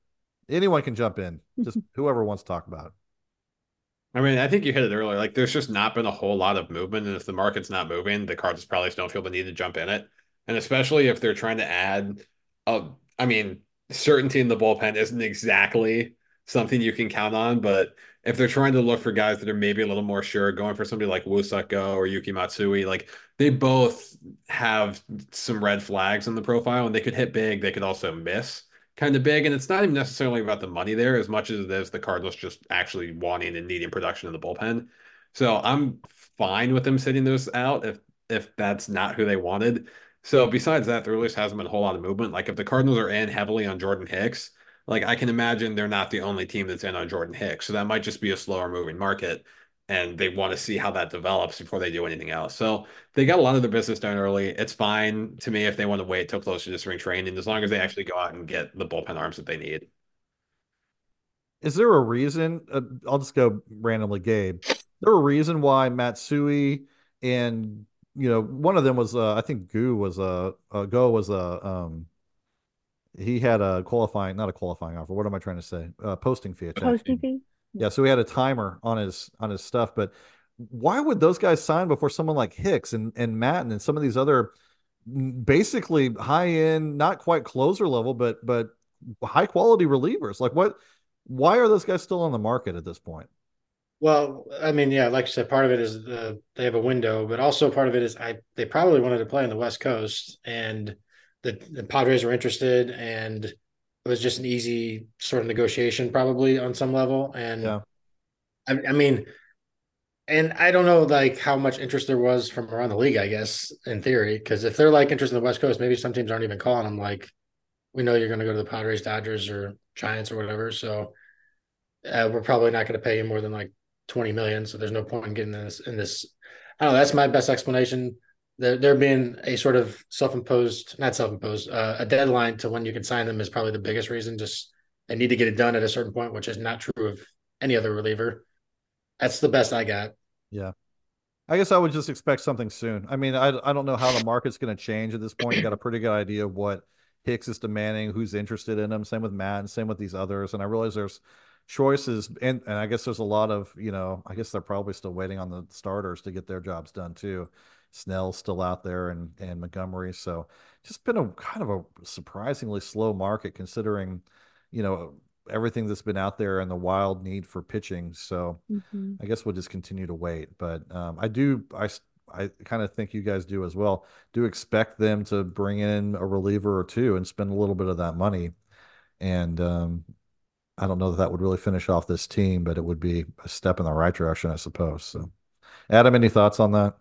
Anyone can jump in, just whoever wants to talk about it. I mean, I think you hit it earlier. Like, there's just not been a whole lot of movement, and if the market's not moving, the Cardinals probably don't feel the need to jump in it. And especially if they're trying to add a I mean, certainty in the bullpen isn't exactly something you can count on, but if they're trying to look for guys that are maybe a little more sure, going for somebody like Woo-Suk or Yuki Matsui, like they both have some red flags in the profile and they could hit big, they could also miss kind of big. And it's not even necessarily about the money there as much as it is the Cardinals just actually wanting and needing production in the bullpen. So I'm fine with them sitting those out if if that's not who they wanted. So besides that, there really hasn't been a whole lot of movement. Like if the Cardinals are in heavily on Jordan Hicks, like I can imagine they're not the only team that's in on Jordan Hicks. So that might just be a slower moving market. And they want to see how that develops before they do anything else. So they got a lot of their business done early. It's fine to me if they want to wait till closer to spring training, as long as they actually go out and get the bullpen arms that they need. Is there a reason? Uh, I'll just go randomly, Gabe. Is there a reason why Matsui and you know, one of them was uh, I think Goo was a uh, Go was a um, he had a qualifying, not a qualifying offer. What am I trying to say? Uh, posting fee. Posting fee. Yeah, so he had a timer on his on his stuff, but why would those guys sign before someone like Hicks and and Maton and some of these other basically high end, not quite closer level, but but high quality relievers? Like what? Why are those guys still on the market at this point? Well, I mean, yeah, like you said, part of it is the they have a window, but also part of it is I they probably wanted to play on the West Coast, and the, the Padres were interested, and it was just an easy sort of negotiation, probably on some level. And Yeah. I, I mean, and I don't know like how much interest there was from around the league, I guess, in theory, because if they're like interested in the West Coast, maybe some teams aren't even calling them like, we know you're going to go to the Padres, Dodgers, or Giants or whatever. So uh, we're probably not going to pay you more than like 20 million. So there's no point in getting this in this. I don't know. That's my best explanation. There, there being a sort of self-imposed, not self-imposed, uh, a deadline to when you can sign them is probably the biggest reason. Just they need to get it done at a certain point, which is not true of any other reliever. That's the best I got. Yeah. I guess I would just expect something soon. I mean, I, I don't know how the market's going to change at this point. You got a pretty good idea of what Hicks is demanding, who's interested in him. Same with Matt, and same with these others. And I realize there's choices, and and I guess there's a lot of you know. I guess they're probably still waiting on the starters to get their jobs done too. Snell's still out there, and and Montgomery. So just been a kind of a surprisingly slow market considering, you know, everything that's been out there and the wild need for pitching. So Mhm. I guess we'll just continue to wait. But um, I do, i I kind of think you guys do as well. Do expect them to bring in a reliever or two and spend a little bit of that money. And um, I don't know that that would really finish off this team, but it would be a step in the right direction, I suppose. So, Adam, any thoughts on that?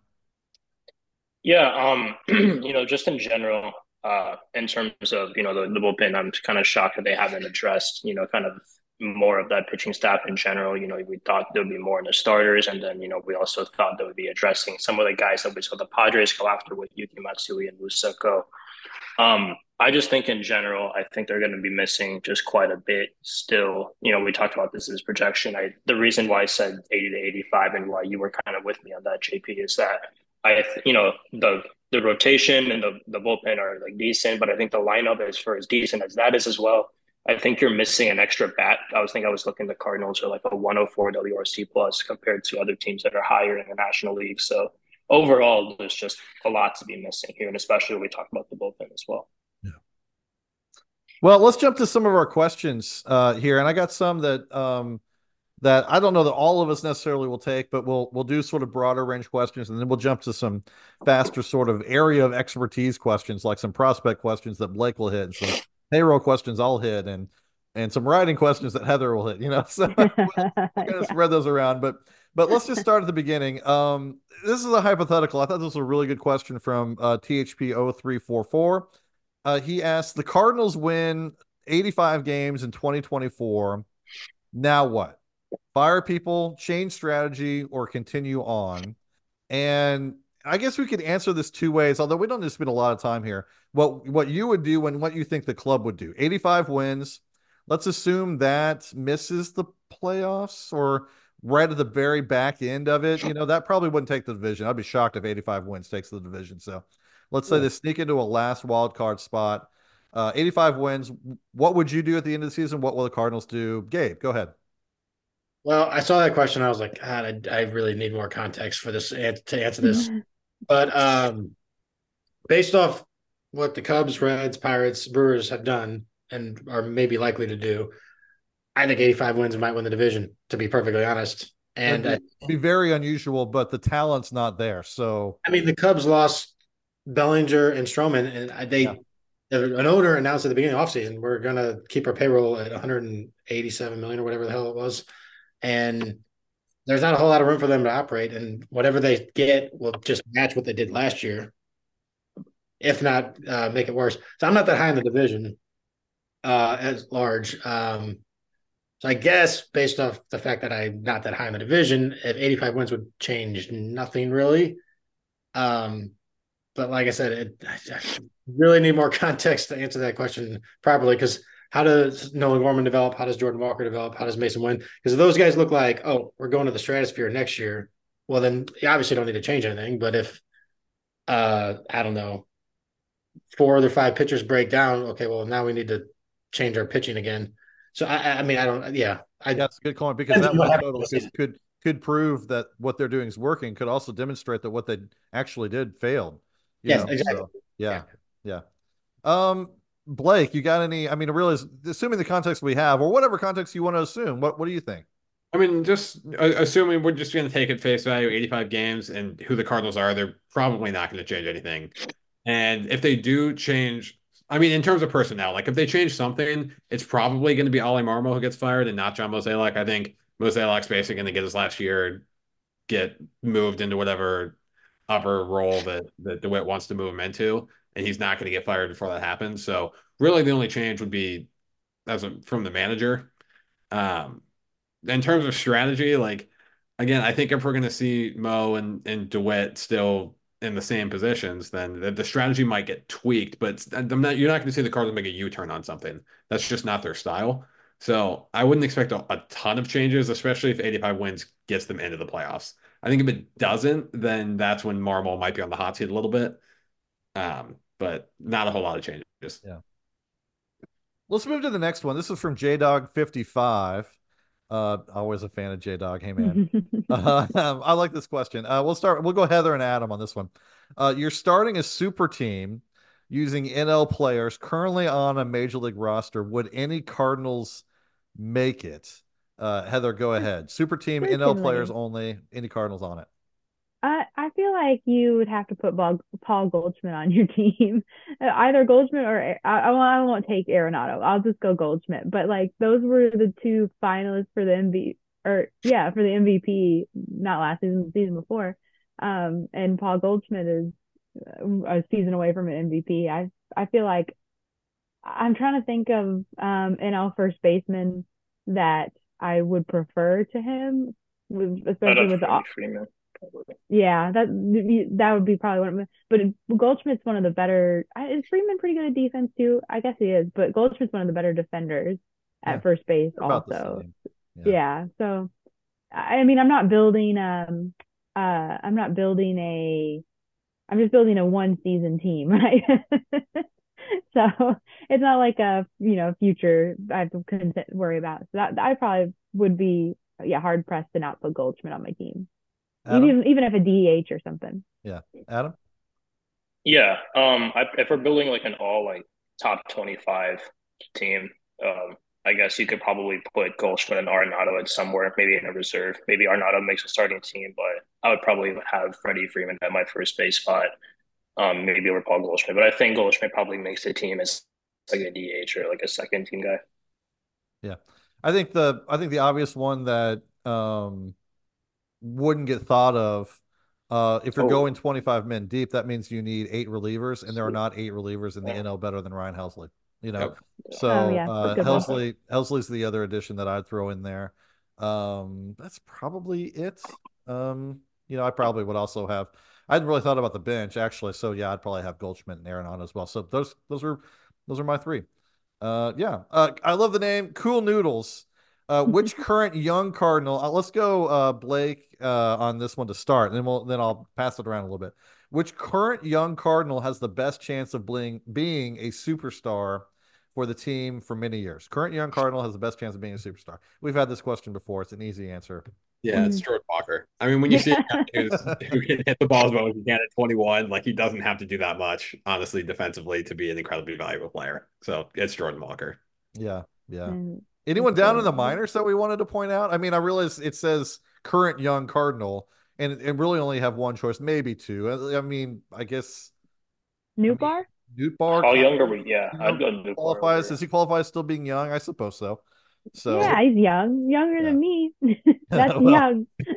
Yeah, um, you know, just in general, uh, in terms of, you know, the, the bullpen, I'm kind of shocked that they haven't addressed, you know, kind of more of that pitching staff in general. You know, we thought there would be more in the starters, and then, you know, we also thought they would be addressing some of the guys that we saw the Padres go after with Yuki Matsui and Woo-Suk Go. Um, I just think in general, I think they're going to be missing just quite a bit still. You know, we talked about this as projection. I the reason why I said 80 to 85 and why you were kind of with me on that, JP, is that I, you know, the the rotation and the the bullpen are like decent, but I think the lineup is for as decent as that is as well. I think you're missing an extra bat. I was thinking I was looking the Cardinals are like a 104 WRC plus compared to other teams that are higher in the National League. So overall, there's just a lot to be missing here, and especially when we talk about the bullpen as well. Yeah. Well, let's jump to some of our questions uh, here, and I got some that um, that I don't know that all of us necessarily will take, but we'll we'll do sort of broader range questions, and then we'll jump to some faster sort of area of expertise questions, like some prospect questions that Blake will hit, and some payroll questions I'll hit, and and some writing questions that Heather will hit. You know, so we're gonna spread those around, but. But let's just start at the beginning. Um, this is a hypothetical. I thought this was a really good question from uh, THP0344. Uh, he asked the Cardinals win 85 games in 2024. Now what? Fire people, change strategy, or continue on? And I guess we could answer this two ways, although we don't need to spend a lot of time here. What what you would do and what you think the club would do. 85 wins. Let's assume that misses the playoffs or right at the very back end of it. You know, that probably wouldn't take the division. I'd be shocked if 85 wins takes the division. So let's say Yeah. they sneak into a last wild card spot. Uh, 85 wins. What would you do at the end of the season? What will the Cardinals do? Gabe, go ahead. Well, I saw that question. I was like, God, I, I really need more context for this to answer this. But um, based off what the Cubs, Reds, Pirates, Brewers have done and are maybe likely to do, I think 85 wins might win the division, to be perfectly honest. And It'd be very unusual, but the talent's not there. So I mean, the Cubs lost Bellinger and Stroman, and they Yeah. an owner announced at the beginning of the offseason, we're going to keep our payroll at 187 million or whatever the hell it was. And there's not a whole lot of room for them to operate. And whatever they get will just match what they did last year, if not uh, make it worse. So I'm not that high in the division uh, as large. Um, so I guess based off the fact that I'm not that high in the division, if 85 wins would change nothing really. Um, but like I said, it, I, really need more context to answer that question properly because how does Nolan Gorman develop? How does Jordan Walker develop? How does Masyn Winn? Because those guys look like, oh, we're going to the stratosphere next year. Well, then you obviously don't need to change anything. But if, uh, I don't know, four other five pitchers break down, okay, well now we need to change our pitching again. So I, I- I mean, I don't, yeah, I, that's a good point because that one total could, could could prove that what they're doing is working. Could also demonstrate that what they actually did failed. you Yes, know, exactly. so, yeah, yeah. Um, Blake, you got any? I mean, really, assuming the context we have, or whatever context you want to assume, what what do you think? I mean, just uh, assuming we're just going to take at face value 85 games and who the Cardinals are, they're probably not going to change anything. And if they do change, I mean, in terms of personnel, like if they change something, it's probably going to be Oli Marmol who gets fired and not John Mozeliak. I think Mozeliak's basically going to get his last year, get moved into whatever upper role that that DeWitt wants to move him into, and he's not going to get fired before that happens. So really, the only change would be as a, from the manager. Um, in terms of strategy, like again, I think if we're going to see Mo and and DeWitt still in the same positions, then the, the strategy might get tweaked. But not, you're not going to see the Cardinals make a U-turn on something. That's just not their style. So I wouldn't expect a, a, ton of changes, especially if 85 wins gets them into the playoffs. I think if it doesn't, then that's when Marmol might be on the hot seat a little bit. Um, but not a whole lot of changes. Yeah. Let's move to the next one. This is from JDog55. Uh, always a fan of J Dog. Hey man, uh, I like this question. Uh, we'll start. We'll go Heather and Adam on this one. Uh, you're starting a super team using NL players currently on a major league roster. Would any Cardinals make it? Uh, Heather, go ahead. Super team, Certainly. NL players only. Any Cardinals on it? I I feel like you would have to put Paul Goldschmidt on your team, either Goldschmidt or I, I won't take Arenado. I'll just go Goldschmidt. But like those were the two finalists for the MVP, or yeah, for the MVP, not last season, the season before. Um, and Paul Goldschmidt is a season away from an MVP. I I feel like I'm trying to think of um NL first baseman that I would prefer to him, especially with the Freeman. Yeah, that that would be probably one. Of, but Goldschmidt's one of the better. Is Freeman pretty good at defense too? I guess he is, but Goldschmidt's one of the better defenders at yeah, first base also. Yeah. yeah. So, I mean, I'm not building um uh I'm not building a I'm just building a one season team, right? so it's not like a you know future I have to worry about. So that I probably would be yeah hard pressed to not put Goldschmidt on my team. Adam? Even even if a DH or something. Yeah, Adam. Yeah, um, I, if we're building like an all like top twenty five team, um, I guess you could probably put Goldschmidt and Arenado at somewhere, maybe in a reserve. Maybe Arenado makes a starting team, but I would probably have Freddie Freeman at my first base spot, um, maybe over Paul Goldschmidt. But I think Goldschmidt probably makes the team as like a DH or like a second team guy. Yeah, I think the I think the obvious one that um, wouldn't get thought of. Uh, if you're oh. going 25 men deep, that means you need eight relievers, and there are not eight relievers in the yeah. NL better than Ryan Helsley. You know, yep. so oh, yeah. uh, Helsley Helsley's the other addition that I'd throw in there. Um, that's probably it. Um, you know, I probably would also have. I hadn't really thought about the bench actually, so yeah, I'd probably have Goldschmidt and Arenado as well. So those those are those are my three. Uh, yeah, uh, I love the name Cool Noodles. Uh, which current young Cardinal? Uh, let's go, uh, Blake, uh, on this one to start, and then we'll then I'll pass it around a little bit. Which current young Cardinal has the best chance of being being a superstar for the team for many years? Current young Cardinal has the best chance of being a superstar. We've had this question before. It's an easy answer. Yeah, it's Jordan Walker. I mean, when you see who's, who can hit the ball as well as he can at 21, like he doesn't have to do that much, honestly, defensively to be an incredibly valuable player. So it's Jordan Walker. Yeah, yeah. Mm. Anyone down in the minors that we wanted to point out? I mean, I realize it says current young Cardinal, and and really only have one choice, maybe two. Uh, I mean, I guess Nootbaar. Nootbaar. How young are we? Yeah, I'd go Nootbaar. Qualifies? Does he qualify as still being young? I suppose so. So yeah, he's young, younger yeah. than me. That's young.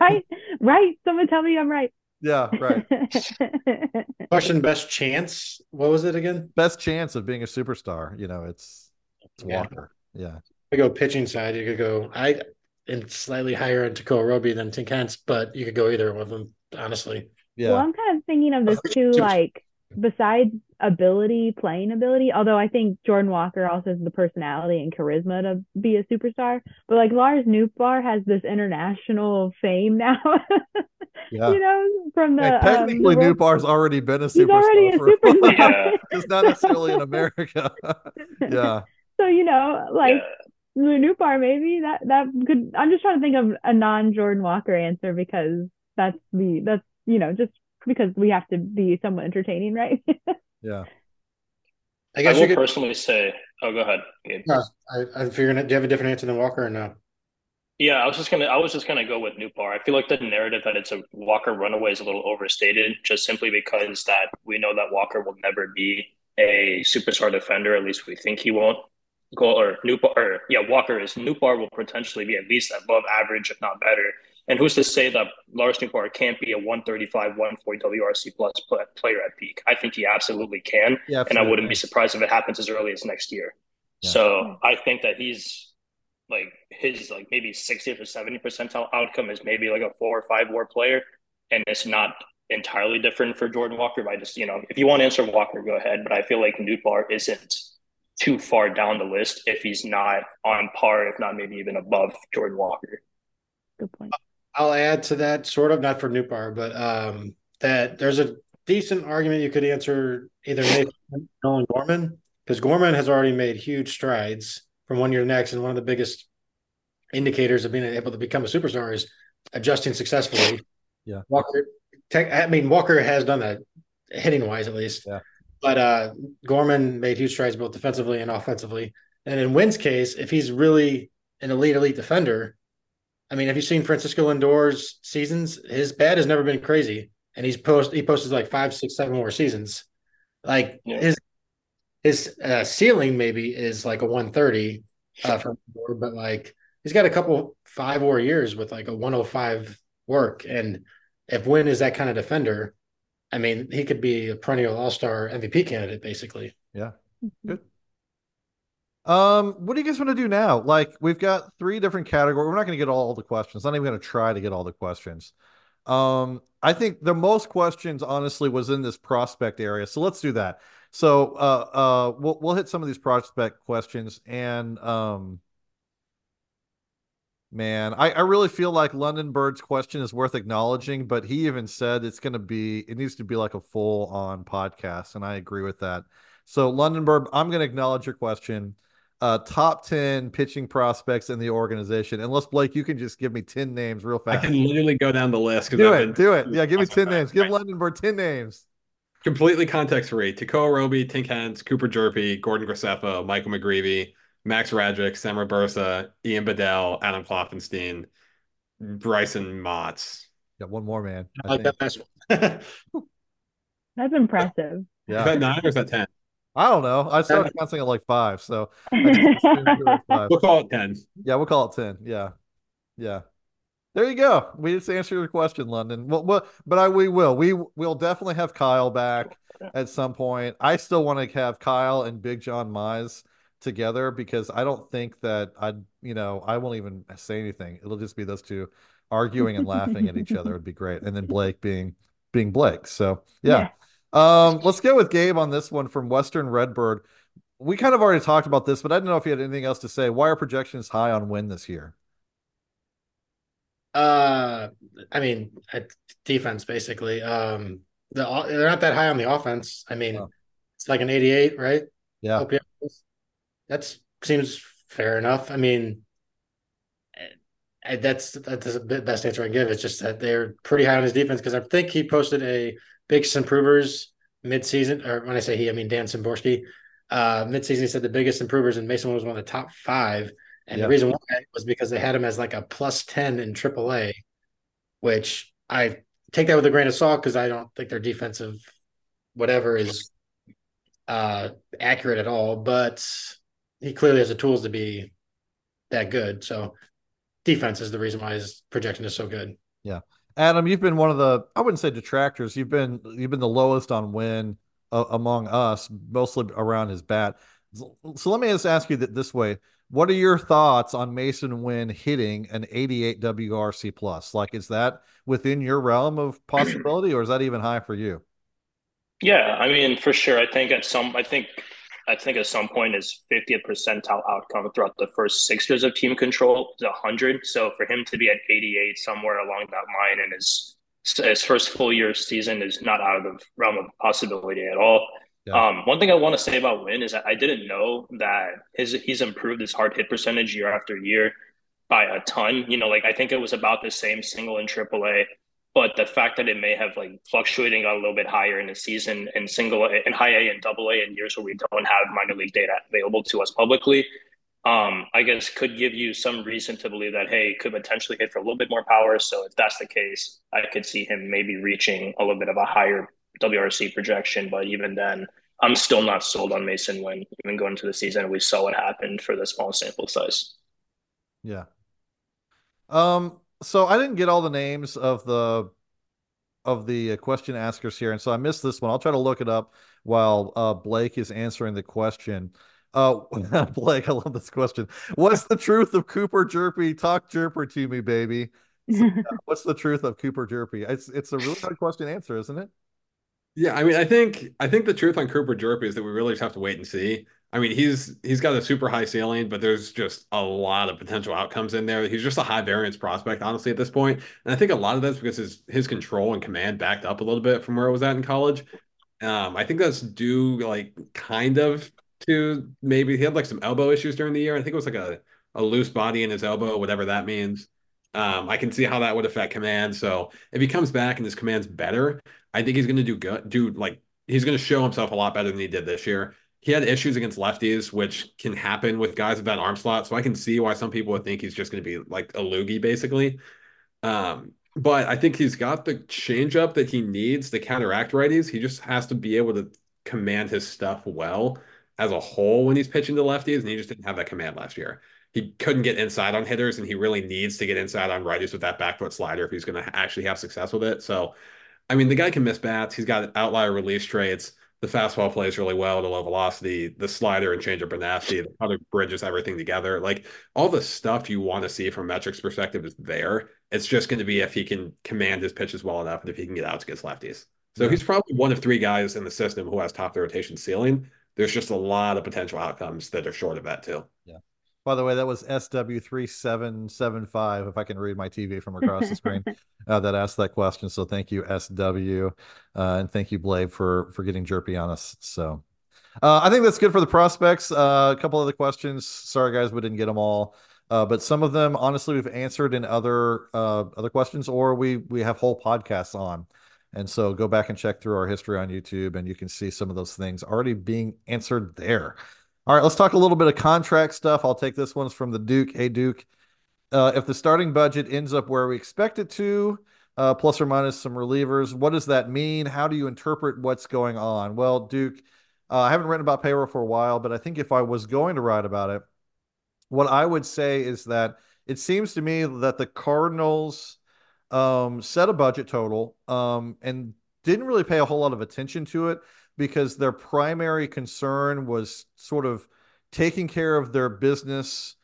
right, right. Someone tell me I'm right. Yeah, right. Question: Best chance? What was it again? Best chance of being a superstar. You know, it's it's Walker. Yeah. I go pitching side. You could go. I and slightly higher into Tekoah Roby than Tink Hence, but you could go either one of them. Honestly. Yeah. Well, I'm kind of thinking of this too, like besides ability, playing ability, although I think Jordan Walker also has the personality and charisma to be a superstar, but like Lars Nootbaar has this international fame now. yeah. You know, from the like, technically um, the Nootbaar's already been a superstar. He's already a superstar. yeah. It's not necessarily in America. yeah. So you know, like yeah. Nootbaar, maybe that that could. I'm just trying to think of a non Jordan Walker answer because that's the that's you know just because we have to be somewhat entertaining, right? yeah. I guess I will could... personally say Oh, go ahead. Gabe. No, I, I figured. Do you have a different answer than Walker or no? Yeah, I was just gonna I was just gonna go with Nootbaar. I feel like the narrative that it's a Walker runaway is a little overstated, just simply because that we know that Walker will never be a superstar defender. At least we think he won't. Go or Nootbaar or yeah, Walker is Nootbaar will potentially be at least above average, if not better. And who's to say that Lars Nootbaar can't be a 135, 140 WRC plus player at peak? I think he absolutely can. Yeah, and I wouldn't be surprised if it happens as early as next year. Yeah. So I think that he's like his like maybe 60 or 70 percentile outcome is maybe like a four or five war player. And it's not entirely different for Jordan Walker. But I just, you know, if you want to answer Walker, go ahead. But I feel like Nootbaar isn't too far down the list if he's not on par, if not maybe even above Jordan Walker. Good point. I'll add to that, sort of, not for Nootbaar, but um, that there's a decent argument you could answer either Nathan Nolan Gorman, because Gorman has already made huge strides from one year to next. And one of the biggest indicators of being able to become a superstar is adjusting successfully. Yeah. Walker, tech, I mean, Walker has done that hitting wise, at least. Yeah. But uh, Gorman made huge strides both defensively and offensively. And in Winn's case, if he's really an elite, elite defender, I mean, have you seen Francisco Lindor's seasons? His bat has never been crazy, and he's post he posted like five, six, seven more seasons. Like yeah. his his uh, ceiling maybe is like a 130 uh, from but like he's got a couple five more years with like a 105 work, and if Winn is that kind of defender, I mean, he could be a perennial All Star MVP candidate, basically. Yeah, good. Um, what do you guys want to do now? Like, we've got three different categories. We're not going to get all the questions. Not even going to try to get all the questions. Um, I think the most questions, honestly, was in this prospect area. So let's do that. So, uh, uh, we'll we'll hit some of these prospect questions, and um, man, I I really feel like London Bird's question is worth acknowledging, but he even said it's going to be it needs to be like a full on podcast, and I agree with that. So, London Bird, I'm going to acknowledge your question uh, top 10 pitching prospects in the organization. Unless Blake, you can just give me 10 names real fast. I can literally go down the list. Do I've it. Do it. Yeah. Give me 10 names. Give London Lundenberg 10 names. Completely context free. Tekoah Roby, Tink Hence, Cooper Hjerpe, Gordon Graceffo, Michael McGreevy, Max Rajcic, Sem Robberse, Ian Bedell, Adam Kloffenstein, Brycen Mautz. Got one more, man. I, I like that last one. That's impressive. Yeah. Is that nine or is that 10? I don't know. I started counting at like five, so five. we'll call it ten. Yeah, we'll call it ten. Yeah, yeah. There you go. We just answered your question, London. Well, well, but I we will. We will definitely have Kyle back at some point. I still want to have Kyle and Big John Mize together because I don't think that I, you know, I won't even say anything. It'll just be those two arguing and laughing at each other. It'd be great, and then Blake being being Blake. So yeah. yeah. Um, let's go with Gabe on this one from Western Redbird. We kind of already talked about this, but I do not know if you had anything else to say. Why are projections high on Winn this year? Uh, I mean, defense basically. Um, the, they're not that high on the offense. I mean, oh. it's like an 88, right? Yeah. That seems fair enough. I mean, that's that's the best answer I can give. It's just that they're pretty high on his defense because I think he posted a biggest improvers midseason, or when I say he, I mean Dan Szymborski. Uh, midseason, he said the biggest improvers, and Masyn was one of the top five. And yep. the reason why was because they had him as like a plus 10 in AAA, which I take that with a grain of salt because I don't think their defensive whatever is uh, accurate at all. But he clearly has the tools to be that good. So defense is the reason why his projection is so good. Yeah. Adam, you've been one of the I wouldn't say detractors. You've been you've been the lowest on Winn uh, among us, mostly around his bat. So let me just ask you that this way: What are your thoughts on Masyn Winn hitting an 88 WRC plus? Like, is that within your realm of possibility, or is that even high for you? Yeah, I mean, for sure. I think at some, I think I think at some point his 50th percentile outcome throughout the first six years of team control is 100. So for him to be at 88 somewhere along that line in his his first full year season is not out of the realm of possibility at all. Yeah. Um, one thing I want to say about Winn is that I didn't know that his he's improved his hard hit percentage year after year by a ton. You know, like I think it was about the same single in AAA but the fact that it may have like fluctuating a little bit higher in the season in single in high A and double A in years where we don't have minor league data available to us publicly, um, I guess could give you some reason to believe that hey, could potentially hit for a little bit more power. So if that's the case, I could see him maybe reaching a little bit of a higher WRC projection. But even then, I'm still not sold on Masyn Winn even going into the season. We saw what happened for the small sample size. Yeah. Um, so I didn't get all the names of the of the uh, question askers here, and so I missed this one. I'll try to look it up while uh, Blake is answering the question. Uh, Blake, I love this question. What's the truth of Cooper Hjerpe? Talk Hjerpe to me, baby. So, what's the truth of Cooper Hjerpe? It's it's a really hard question to answer, isn't it? Yeah, I mean, I think I think the truth on Cooper Hjerpe is that we really just have to wait and see. I mean, he's he's got a super high ceiling, but there's just a lot of potential outcomes in there. He's just a high variance prospect, honestly, at this point. And I think a lot of that's because his his control and command backed up a little bit from where it was at in college. Um, I think that's due like kind of to maybe he had like some elbow issues during the year. I think it was like a, a loose body in his elbow, whatever that means. Um, I can see how that would affect command. So if he comes back and his command's better, I think he's going to do good. Do like he's going to show himself a lot better than he did this year. He had issues against lefties, which can happen with guys with that arm slot. So I can see why some people would think he's just going to be like a loogie, basically. Um, but I think he's got the changeup that he needs to counteract righties. He just has to be able to command his stuff well as a whole when he's pitching to lefties, and he just didn't have that command last year. He couldn't get inside on hitters, and he really needs to get inside on righties with that back foot slider if he's going to actually have success with it. So I mean, the guy can miss bats. He's got outlier release traits. The fastball plays really well at a low velocity. The slider and changeup are nasty. The other bridges everything together. Like all the stuff you want to see from metrics perspective is there. It's just going to be if he can command his pitches well enough and if he can get outs against lefties. So yeah. he's probably one of three guys in the system who has top the rotation ceiling. There's just a lot of potential outcomes that are short of that too. Yeah. By the way, that was SW3775, if I can read my TV from across the screen, uh, that asked that question. So thank you, SW. Uh, and thank you, Blake, for for getting Hjerpe on us. So uh, I think that's good for the prospects. Uh, a couple other questions. Sorry, guys, we didn't get them all. Uh, but some of them, honestly, we've answered in other uh, other questions, or we we have whole podcasts on. And so go back and check through our history on YouTube, and you can see some of those things already being answered there. All right, let's talk a little bit of contract stuff. I'll take this one's from the Duke. Hey, Duke, uh, if the starting budget ends up where we expect it to, uh, plus or minus some relievers, what does that mean? How do you interpret what's going on? Well, Duke, uh, I haven't written about payroll for a while, but I think if I was going to write about it, what I would say is that it seems to me that the Cardinals um, set a budget total um, and didn't really pay a whole lot of attention to it because their primary concern was sort of taking care of their business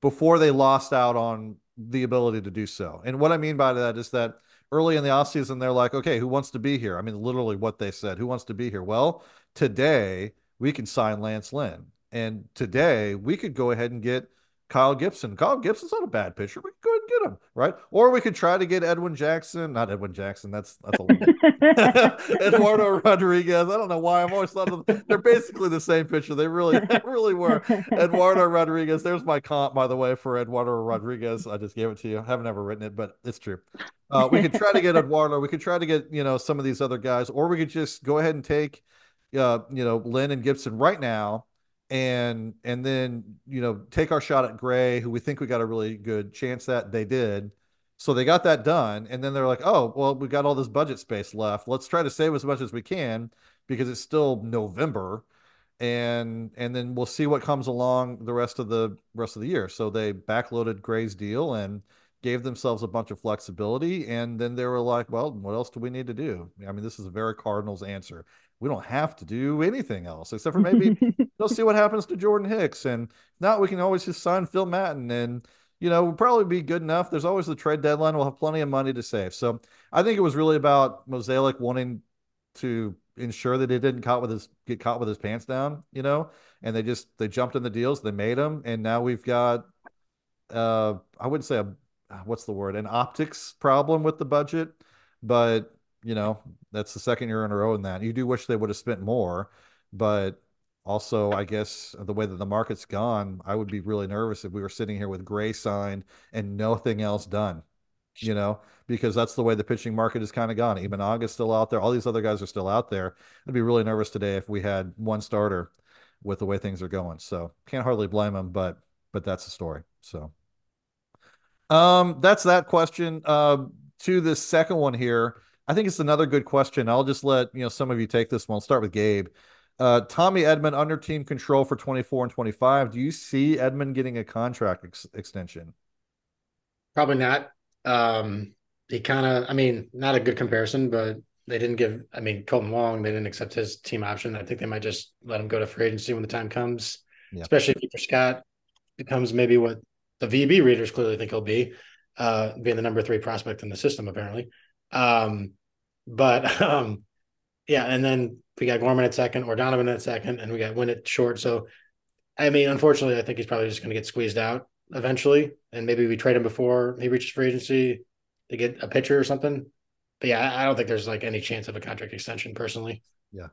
before they lost out on the ability to do so. And what I mean by that is that early in the offseason, they're like, okay, who wants to be here? I mean, literally what they said, who wants to be here? Well, today we can sign Lance Lynn. And today we could go ahead and get Kyle Gibson. Kyle Gibson's not a bad pitcher. We could go ahead and get him, right? Or we could try to get Edwin Jackson. Not Edwin Jackson. That's that's a Eduardo Rodriguez. I don't know why. I'm always thought of they're basically the same pitcher. They really, they really were. Eduardo Rodriguez. There's my comp, by the way, for Eduardo Rodriguez. I just gave it to you. I haven't ever written it, but it's true. Uh, we could try to get Eduardo. We could try to get you know some of these other guys, or we could just go ahead and take, uh, you know, Lynn and Gibson right now and and then you know take our shot at Gray, who we think we got a really good chance that They did, so they got that done, and then they're like, oh well, we got all this budget space left. Let's try to save as much as we can because it's still November, and and then we'll see what comes along the rest of the rest of the year. So they backloaded Gray's deal and gave themselves a bunch of flexibility, and then they were like, well, what else do we need to do? I mean, this is a very Cardinals answer we don't have to do anything else except for maybe we'll see what happens to Jordan Hicks. And if not, we can always just sign Phil Maton and, you know, we'll probably be good enough. There's always the trade deadline. We'll have plenty of money to save. So I think it was really about Mozeliak wanting to ensure that he didn't caught with his get caught with his pants down, you know, and they just they jumped in the deals, they made them, and now we've got uh I wouldn't say a what's the word, an optics problem with the budget, but you know, that's the second year in a row in that. You do wish they would have spent more, but also, I guess the way that the market's gone, I would be really nervous if we were sitting here with Gray signed and nothing else done. you know, because that's the way the pitching market has kind of gone. August still out there. All these other guys are still out there. I'd be really nervous today if we had one starter with the way things are going. So can't hardly blame them, but but that's the story. So um that's that question. Uh, to the second one here. I think it's another good question. I'll just let you know some of you take this one. I'll start with Gabe. Uh, Tommy Edman under team control for 24 and 25. Do you see Edman getting a contract ex- extension? Probably not. Um, he kind of, I mean, not a good comparison, but they didn't give, I mean, Kolten Wong, they didn't accept his team option. I think they might just let him go to free agency when the time comes, yeah. especially if Peter Scott becomes maybe what the VEB readers clearly think he'll be, uh, being the number three prospect in the system, apparently. Um, but um, yeah, and then we got Gorman at second or Donovan at second, and we got Winn at short. So, I mean, unfortunately, I think he's probably just going to get squeezed out eventually, and maybe we trade him before he reaches free agency to get a pitcher or something. But yeah, I don't think there's like any chance of a contract extension personally. Yeah.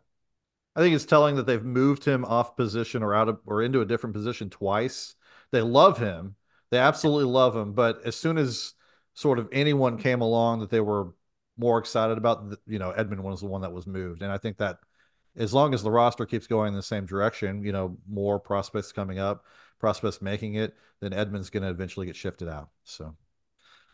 I think it's telling that they've moved him off position or out of or into a different position twice. They love him. They absolutely love him. But as soon as sort of anyone came along that they were more excited about. You know, Edman was the one that was moved, and I think that as long as the roster keeps going in the same direction, you know, more prospects coming up, prospects making it, then Edman's going to eventually get shifted out. So.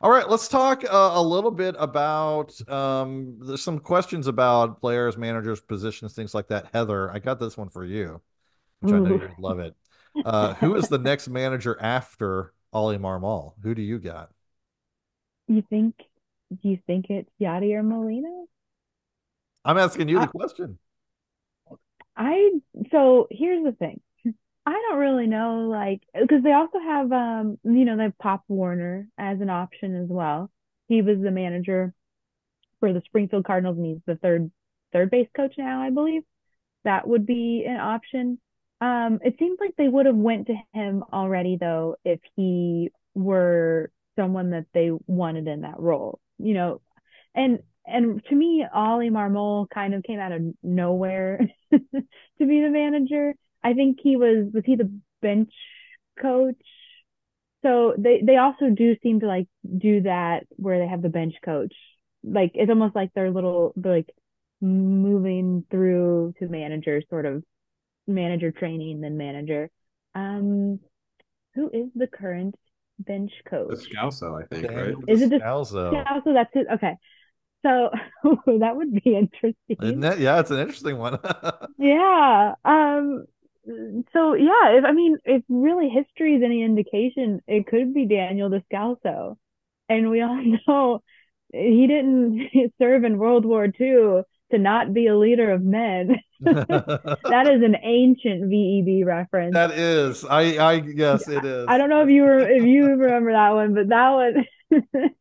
All right, let's talk uh, a little bit about. Um, there's some questions about players, managers, positions, things like that. Heather, I got this one for you, which. I know you love it. Uh, who is the next manager after Oli Marmol? Who do you got? You think do you think it's Yadi or Molina? I'm asking you the question. I so here's the thing. I don't really know, like, because they also have, um, you know, they have Pop Warner as an option as well. He was the manager for the Springfield Cardinals, and he's the third third base coach now, I believe. That would be an option. Um, it seems like they would have went to him already though if he were someone that they wanted in that role you know, and and to me, Oli Marmol kind of came out of nowhere to be the manager. I think he was was he the bench coach? So they they also do seem to like do that where they have the bench coach. Like it's almost like they're little they're like moving through to manager sort of manager training then manager. Um who is the current bench coach. Scalzo, I think, right? Is it the Scalzo? Scalzo, that's it. Okay. So that would be interesting. Isn't it? Yeah, it's an interesting one. yeah. Um so yeah, if I mean if really history is any indication, it could be Daniel Descalso. And we all know he didn't serve in World War II to not be a leader of men. That is an ancient VEB reference. That is. I I yes it is. I don't know if you were if you remember that one, but that one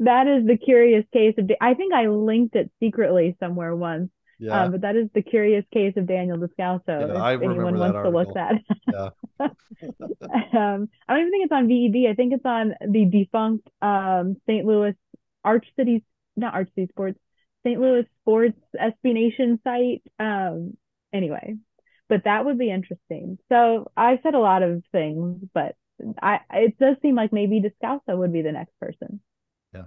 that is the curious case of I think I linked it secretly somewhere once. Yeah. Um, but that is the curious case of Daniel Descalso. Yeah, if I anyone wants article. to look that. yeah. um, I don't even think it's on VEB. I think it's on the defunct um, St. Louis Arch City, not Arch City Sports, St. Louis sports SB Nation site. Um, anyway, but that would be interesting. So I've said a lot of things, but I it does seem like maybe Descalso would be the next person. Yeah,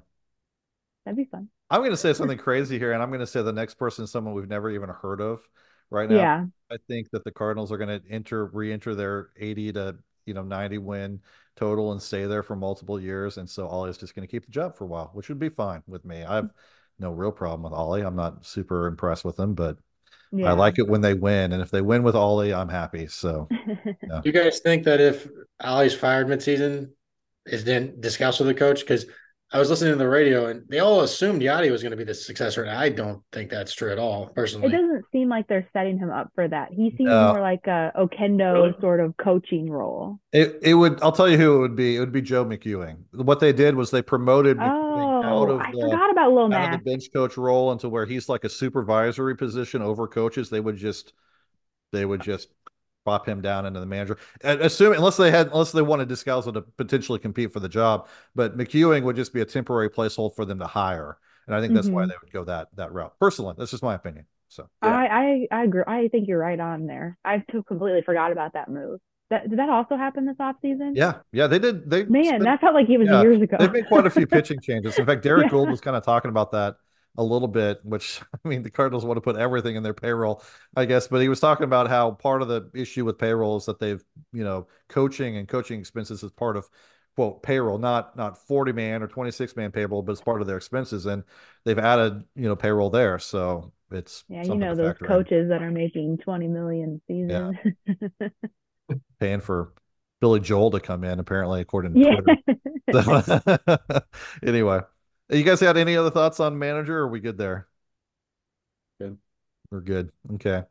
that'd be fun. I'm going to say something crazy here, and I'm going to say the next person is someone we've never even heard of right now. Yeah, I think that the Cardinals are going to enter re-enter their 80 to you know 90 win total and stay there for multiple years, and so Oli's just going to keep the job for a while, which would be fine with me. I've no real problem with Oli. I'm not super impressed with them, but yeah. I like it when they win. And if they win with Oli, I'm happy. So, yeah. you guys think that if Oli's fired midseason, is then Descalso the coach? Because I was listening to the radio and they all assumed Yadi was going to be the successor. And I don't think that's true at all, personally. It doesn't seem like they're setting him up for that. He seems no. more like a Oquendo really? sort of coaching role. It it would I'll tell you who it would be. It would be Joe McEwing. What they did was they promoted oh, out of I the, forgot about Lil out of the bench coach role into where he's like a supervisory position over coaches. They would just they would just pop him down into the manager. Assuming unless they had unless they wanted Descalso to potentially compete for the job, but McEwing would just be a temporary placeholder for them to hire. And I think that's mm-hmm. why they would go that that route. Personally, that's just my opinion. So yeah. I, I I agree. I think you're right on there. I completely forgot about that move. That did that also happen this offseason? Yeah, yeah, they did. They man, that felt like it was yeah, years ago. They've made quite a few pitching changes. In fact, Derrick Yeah. Goold was kind of talking about that a little bit, which I mean, the Cardinals want to put everything in their payroll, I guess. But he was talking about how part of the issue with payroll is that they've, you know, coaching and coaching expenses is part of quote payroll, not not 40 man or 26 man payroll, but it's part of their expenses. And they've added, you know, payroll there. So it's yeah, you know those factor in. coaches that are making twenty million a season. paying for Billy Joel to come in, apparently, according to Yeah. Twitter. So, anyway, you guys had any other thoughts on manager? Or are we good there? Good. We're good. Okay.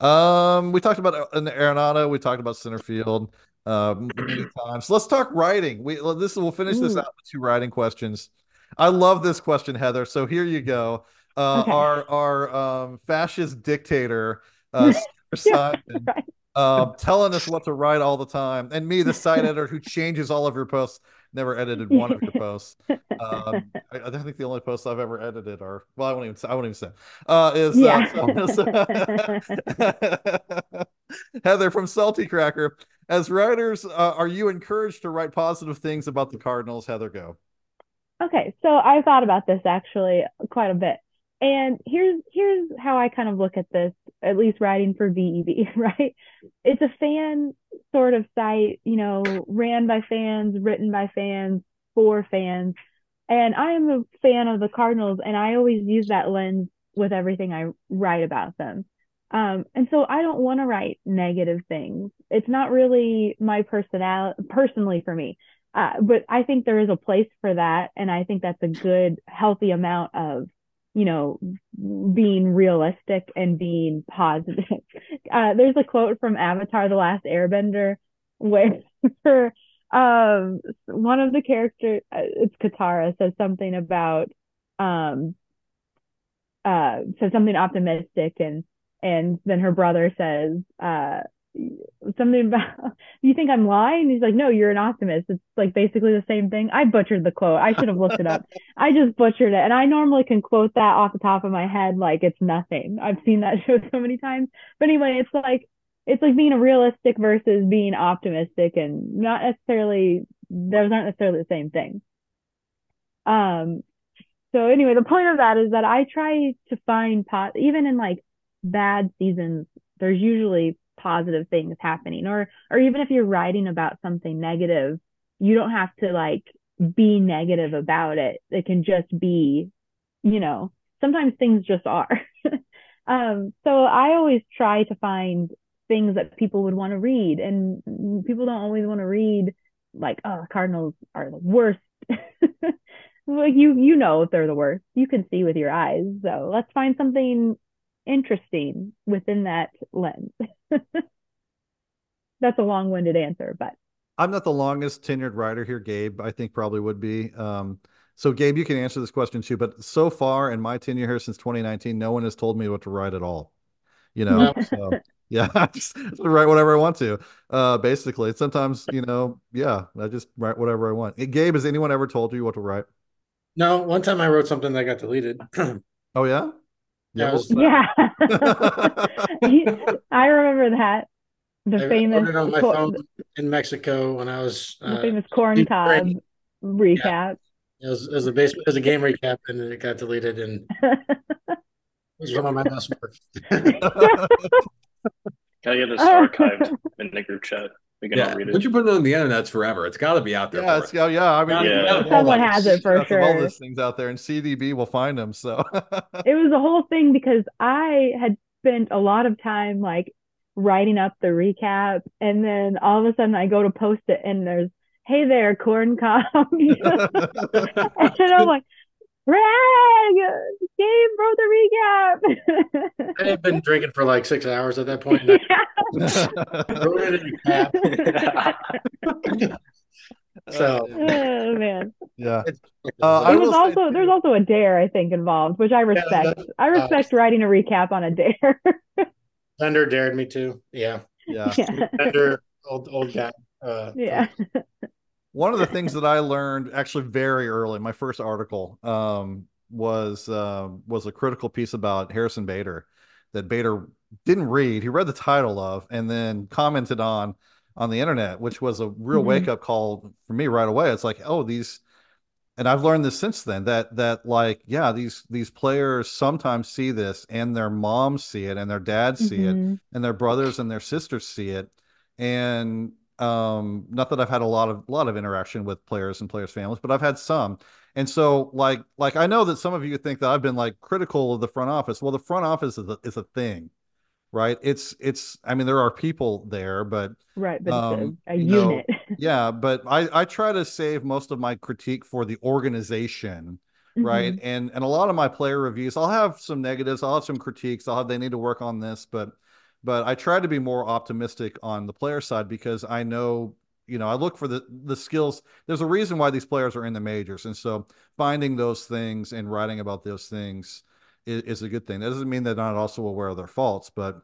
Um, we talked about an Arenado. We talked about center field um, many times. Let's talk writing. We this we'll finish this Ooh. out with two writing questions. I love this question, Heather. So here you go. Uh, Okay. Our our um, fascist dictator, uh, Simon, right. Um, telling us what to write all the time, and me, the site editor who changes all of your posts. Never edited one of your posts. Um, I, I think the only posts I've ever edited are well, I won't even say, I won't even say. Uh, is Yeah. uh, so- Heather from Salty Cracker. As writers, uh, are you encouraged to write positive things about the Cardinals? Heather, go. Okay, so I thought about this actually quite a bit. And here's here's how I kind of look at this, at least writing for VEB, right? It's a fan sort of site, you know, ran by fans, written by fans, for fans. And I am a fan of the Cardinals, and I always use that lens with everything I write about them. Um, and so I don't want to write negative things. It's not really my personality, personally for me. Uh, but I think there is a place for that, and I think that's a good, healthy amount of, you know, being realistic and being positive. Uh, there's a quote from Avatar: The Last Airbender where um one of the characters, uh, it's Katara, says something about um uh says something optimistic, and and then her brother says uh something about you think I'm lying? He's like, no, you're an optimist. It's like basically the same thing. I butchered the quote. I should have looked it up. I just butchered it. And I normally can quote that off the top of my head like it's nothing. I've seen that show so many times. But anyway, it's like it's like being a realistic versus being optimistic and not necessarily those aren't necessarily the same thing. Um so anyway, the point of that is that I try to find pot even in like bad seasons, there's usually positive things happening. Or or even if you're writing about something negative you don't have to like be negative about it. It can just be you know sometimes things just are. Um so i always try to find things that people would want to read and people don't always want to read like oh cardinals are the worst. Like you you know if they're the worst. You can see with your eyes. So let's find something interesting within that lens. That's a long-winded answer, but I'm not the longest tenured writer here. Gabe, I think probably would be. Um, so Gabe, you can answer this question too. But so far in my tenure here since 2019, no one has told me what to write at all. You know, so yeah, I just write whatever I want to. Uh, basically, sometimes you know, yeah, I just write whatever I want. Hey, Gabe, has anyone ever told you what to write? No, one time I wrote something that got deleted. Oh yeah, Yeah, it was- yeah, I remember that the I famous it on my cor- phone in Mexico when I was. the Uh, famous corn cob training. recap. it was, it was a base, it was a game recap, and it got deleted, and it was one of my best work. Gotta get this archived in the group chat. We can Yeah, all read once it. you put it on the internet, it's forever. It's got to be out there. yeah, it's, yeah, yeah. I mean, Yeah. we all, Someone like, has it for screenshots of All sure. these things out there, and CDB will find them. So it was a whole thing because I had spent a lot of time like writing up the recap, and then all of a sudden I go to post it, and there's, "Hey there, corn cob," and I'm like, "Greg, Gabe wrote the recap." I had been drinking for like six hours at that point. And I wrote it in a cap. So oh man, yeah. Uh, I it was also too- there's also a dare I think involved, which I respect. I respect writing a recap on a dare. Thunder dared me to. Yeah, Yeah. yeah, Thunder, old old guy. Uh, yeah. One of the things that I learned actually very early, my first article, um, was um, was a critical piece about Harrison Bader that Bader didn't read. He read the title of and then commented on on the internet, which was a real Mhm. wake up call for me right away. It's like, oh, these, and I've learned this since then that that like, yeah, these these players sometimes see this, and their moms see it, and their dads see it, Mhm. and their brothers and their sisters see it, and um, not that I've had a lot of lot of interaction with players and players' families, but I've had some. And so, like, like I know that some of you think that I've been like critical of the front office. Well, the front office is a, is a thing, right? It's it's. I mean, there are people there, but Right, but um, a, a you know, unit. yeah. But I I try to save most of my critique for the organization, right? Mhm. And and a lot of my player reviews, I'll have some negatives, I'll have some critiques, I'll have they need to work on this, but but I try to be more optimistic on the player side because I know you know I look for the the skills. There's a reason why these players are in the majors, and so finding those things and writing about those things is, is a good thing. That doesn't mean they're not also aware of their faults, but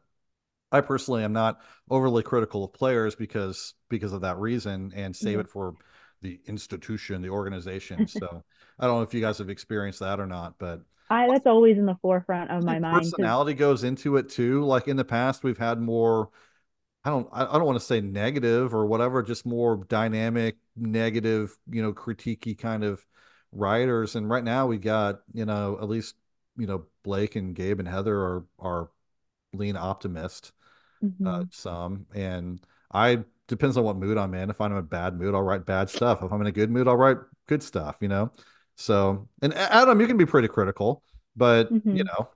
I personally am not overly critical of players because because of that reason and save Yeah. it for the institution, the organization. So I don't know if you guys have experienced that or not, but I that's always in the forefront of my mind. personality goes into it too. Like in the past, we've had more. I don't. I don't want to say negative or whatever. Just more dynamic, negative. You know, critiquey kind of writers. And right now, we got you know at least you know Blake and Gabe and Heather are are lean optimist. Uh, Mhm. some and I depends on what mood I'm in. If I'm in a bad mood, I'll write bad stuff. If I'm in a good mood, I'll write good stuff. You know. So and Adam, you can be pretty critical, but you Mhm. know.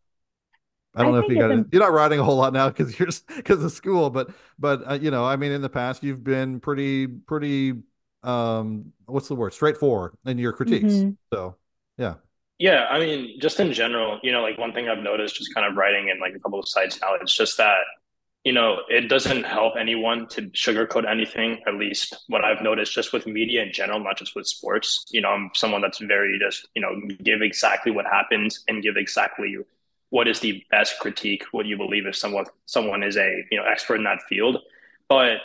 I don't I know if you got it's it. You're not writing a whole lot now because you're because of school, but but uh, you know, I mean, in the past, you've been pretty pretty um, what's the word? Straightforward in your critiques. Mhm. So yeah, Yeah, I mean, just in general, you know, like one thing I've noticed just kind of writing in like a couple of sites now, it's just that, you know, it doesn't help anyone to sugarcoat anything, at least what I've noticed just with media in general, not just with sports. You know, I'm someone that's very just, you know, give exactly what happens and give exactly what is the best critique, what you believe if someone someone is a, you know, expert in that field. But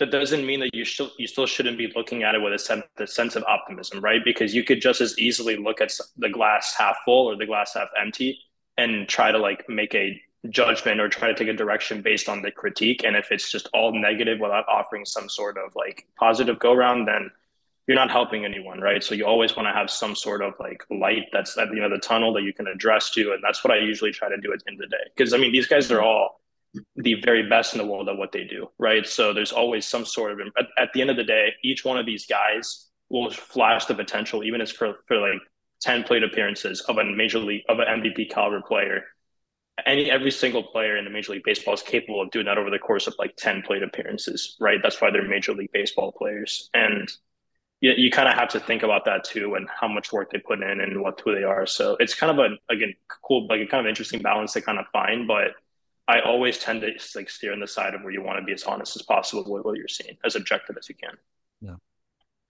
that doesn't mean that you still you still shouldn't be looking at it with a sense, the sense of optimism, right? Because you could just as easily look at the glass half full or the glass half empty and try to like make a judgment or try to take a direction based on the critique. And if it's just all negative without offering some sort of like positive go round, then you're not helping anyone, right? So you always want to have some sort of like light that's at the end of the tunnel that you can address to. And that's what I usually try to do at the end of the day. Because I mean, these guys are all the very best in the world at what they do, right? So there's always some sort of at, at the end of the day, each one of these guys will flash the potential, even as for for like ten plate appearances of a major league of an MVP caliber player. Any every single player in the Major League Baseball is capable of doing that over the course of like ten plate appearances, right? That's why they're Major League Baseball players, and you, you kind of have to think about that too, and how much work they put in, and what who they are. So it's kind of a again cool, like a kind of interesting balance to kind of find, but I always tend to like steer on the side of where you want to be as honest as possible with what you're seeing, as objective as you can.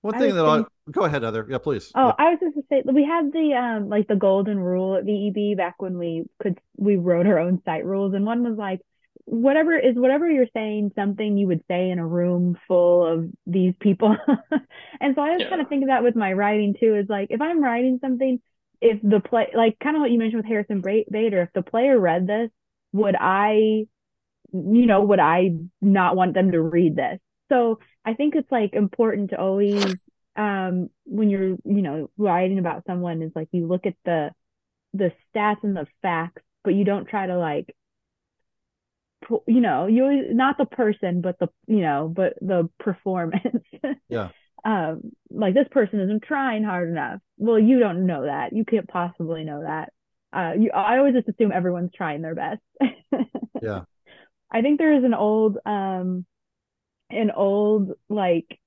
One thing would that I think- go ahead, Heather. Yeah, please. Oh, Yeah. I was just to say we had the um like the golden rule at VEB back when we could we wrote our own site rules and one was like whatever is whatever you're saying something you would say in a room full of these people. and so I was Yeah. kind of thinking that with my writing too is like if I'm writing something if the play like kind of what you mentioned with Harrison Bra- Bader if the player read this would I you know would I not want them to read this. So I think it's like important to always um when you're you know writing about someone is like you look at the the stats and the facts but you don't try to like you know you not the person but the you know but the performance. Yeah. um like this person isn't trying hard enough. Well you don't know that. You can't possibly know that. Uh you I always just assume everyone's trying their best. Yeah. I think there is an old um an old like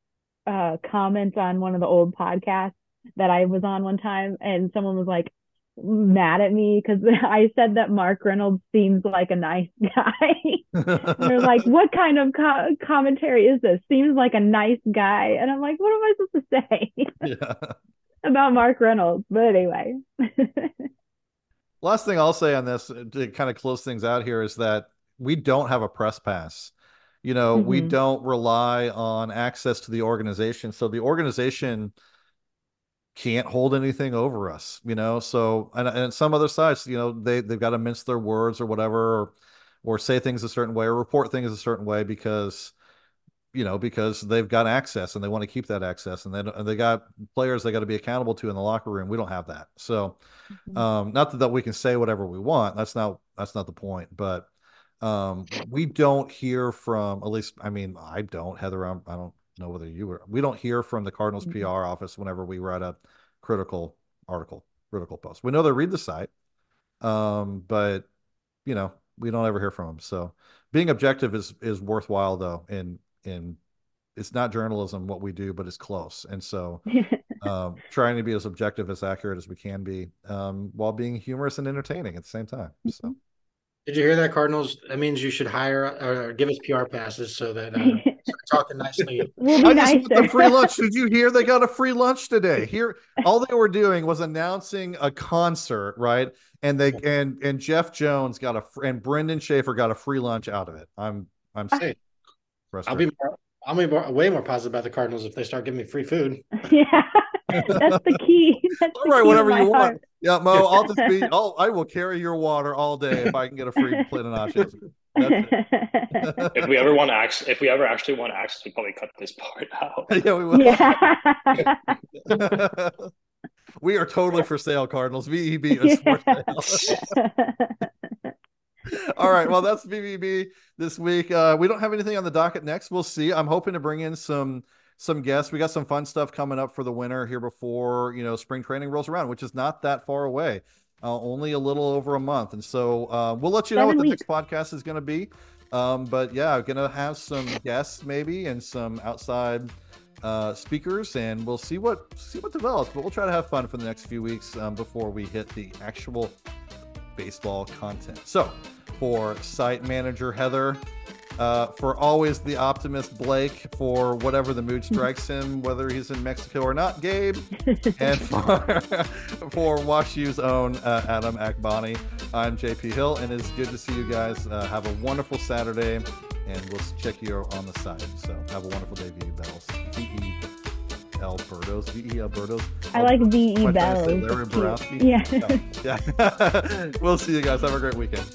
uh comment on one of the old podcasts that I was on one time and someone was like mad at me because I said that Mark Reynolds seems like a nice guy. They're like, what kind of co- commentary is this? Seems like a nice guy. And I'm like, what am I supposed to say yeah. about Mark Reynolds? But anyway. Last thing I'll say on this to kind of close things out here is that we don't have a press pass. You know, we Mhm. don't rely on access to the organization. So the organization can't hold anything over us, you know. So and, and some other sites, you know, they they've got to mince their words or whatever, or or say things a certain way or report things a certain way because you know, because they've got access and they want to keep that access, and they and they got players they got to be accountable to in the locker room. We don't have that, so Mhm. um, not that, that we can say whatever we want. That's not that's not the point, but um, we don't hear from at least. I mean, I don't. Heather, I'm, I don't know whether you were. We don't hear from the Cardinals Mhm. PR office whenever we write a critical article, critical post. We know they read the site, um, but you know we don't ever hear from them. So being objective is is worthwhile though. In in it's not journalism what we do, but it's close. And so um, trying to be as objective as accurate as we can be, um, while being humorous and entertaining at the same time. So Did you hear that, Cardinals? That means you should hire or give us PR passes so that uh, start talking nicely. we'll I be just want the free lunch. Did you hear they got a free lunch today? Here, all they were doing was announcing a concert, right? And they and and Jeff Jones got a fr- and Brendan Schaefer got a free lunch out of it. I'm I'm Hey, I'll be more, I'll be more, way more positive about the Cardinals if they start giving me free food. yeah, that's the key. That's All the right, key whatever my you want. Yeah, Mo, I'll just be. I'll, I will carry your water all day if I can get a free plate of nachos. If we ever want to access, if we ever actually want to access, we probably cut this part out. yeah, we will. yeah. we are totally for sale, Cardinals. VEB is for sale. All right. Well, that's VEB this week. Uh, we don't have anything on the docket next. We'll see. I'm hoping to bring in some some guests. We got some fun stuff coming up for the winter here before you know spring training rolls around, which is not that far away. Uh, only a little over a month, and so uh, we'll let you know Seven what the weeks. next podcast is going to be. Um, but yeah, I'm gonna have some guests maybe and some outside uh, speakers, and we'll see what see what develops. But we'll try to have fun for the next few weeks um, before we hit the actual baseball content. So, for site manager Heather, uh, for always the optimist Blake, for whatever the mood strikes him, whether he's in Mexico or not, Gabe, and for, for WashU's own uh, Adam Akbani, I'm JP Hill, and it's good to see you guys. Uh, have a wonderful Saturday, and we'll check you on the side. So, have a wonderful day, VE Bells. VE Albertos, VE Albertos. I like VE What did I say, bells. Larry cute. Yeah. Yeah. we'll see you guys. Have a great weekend.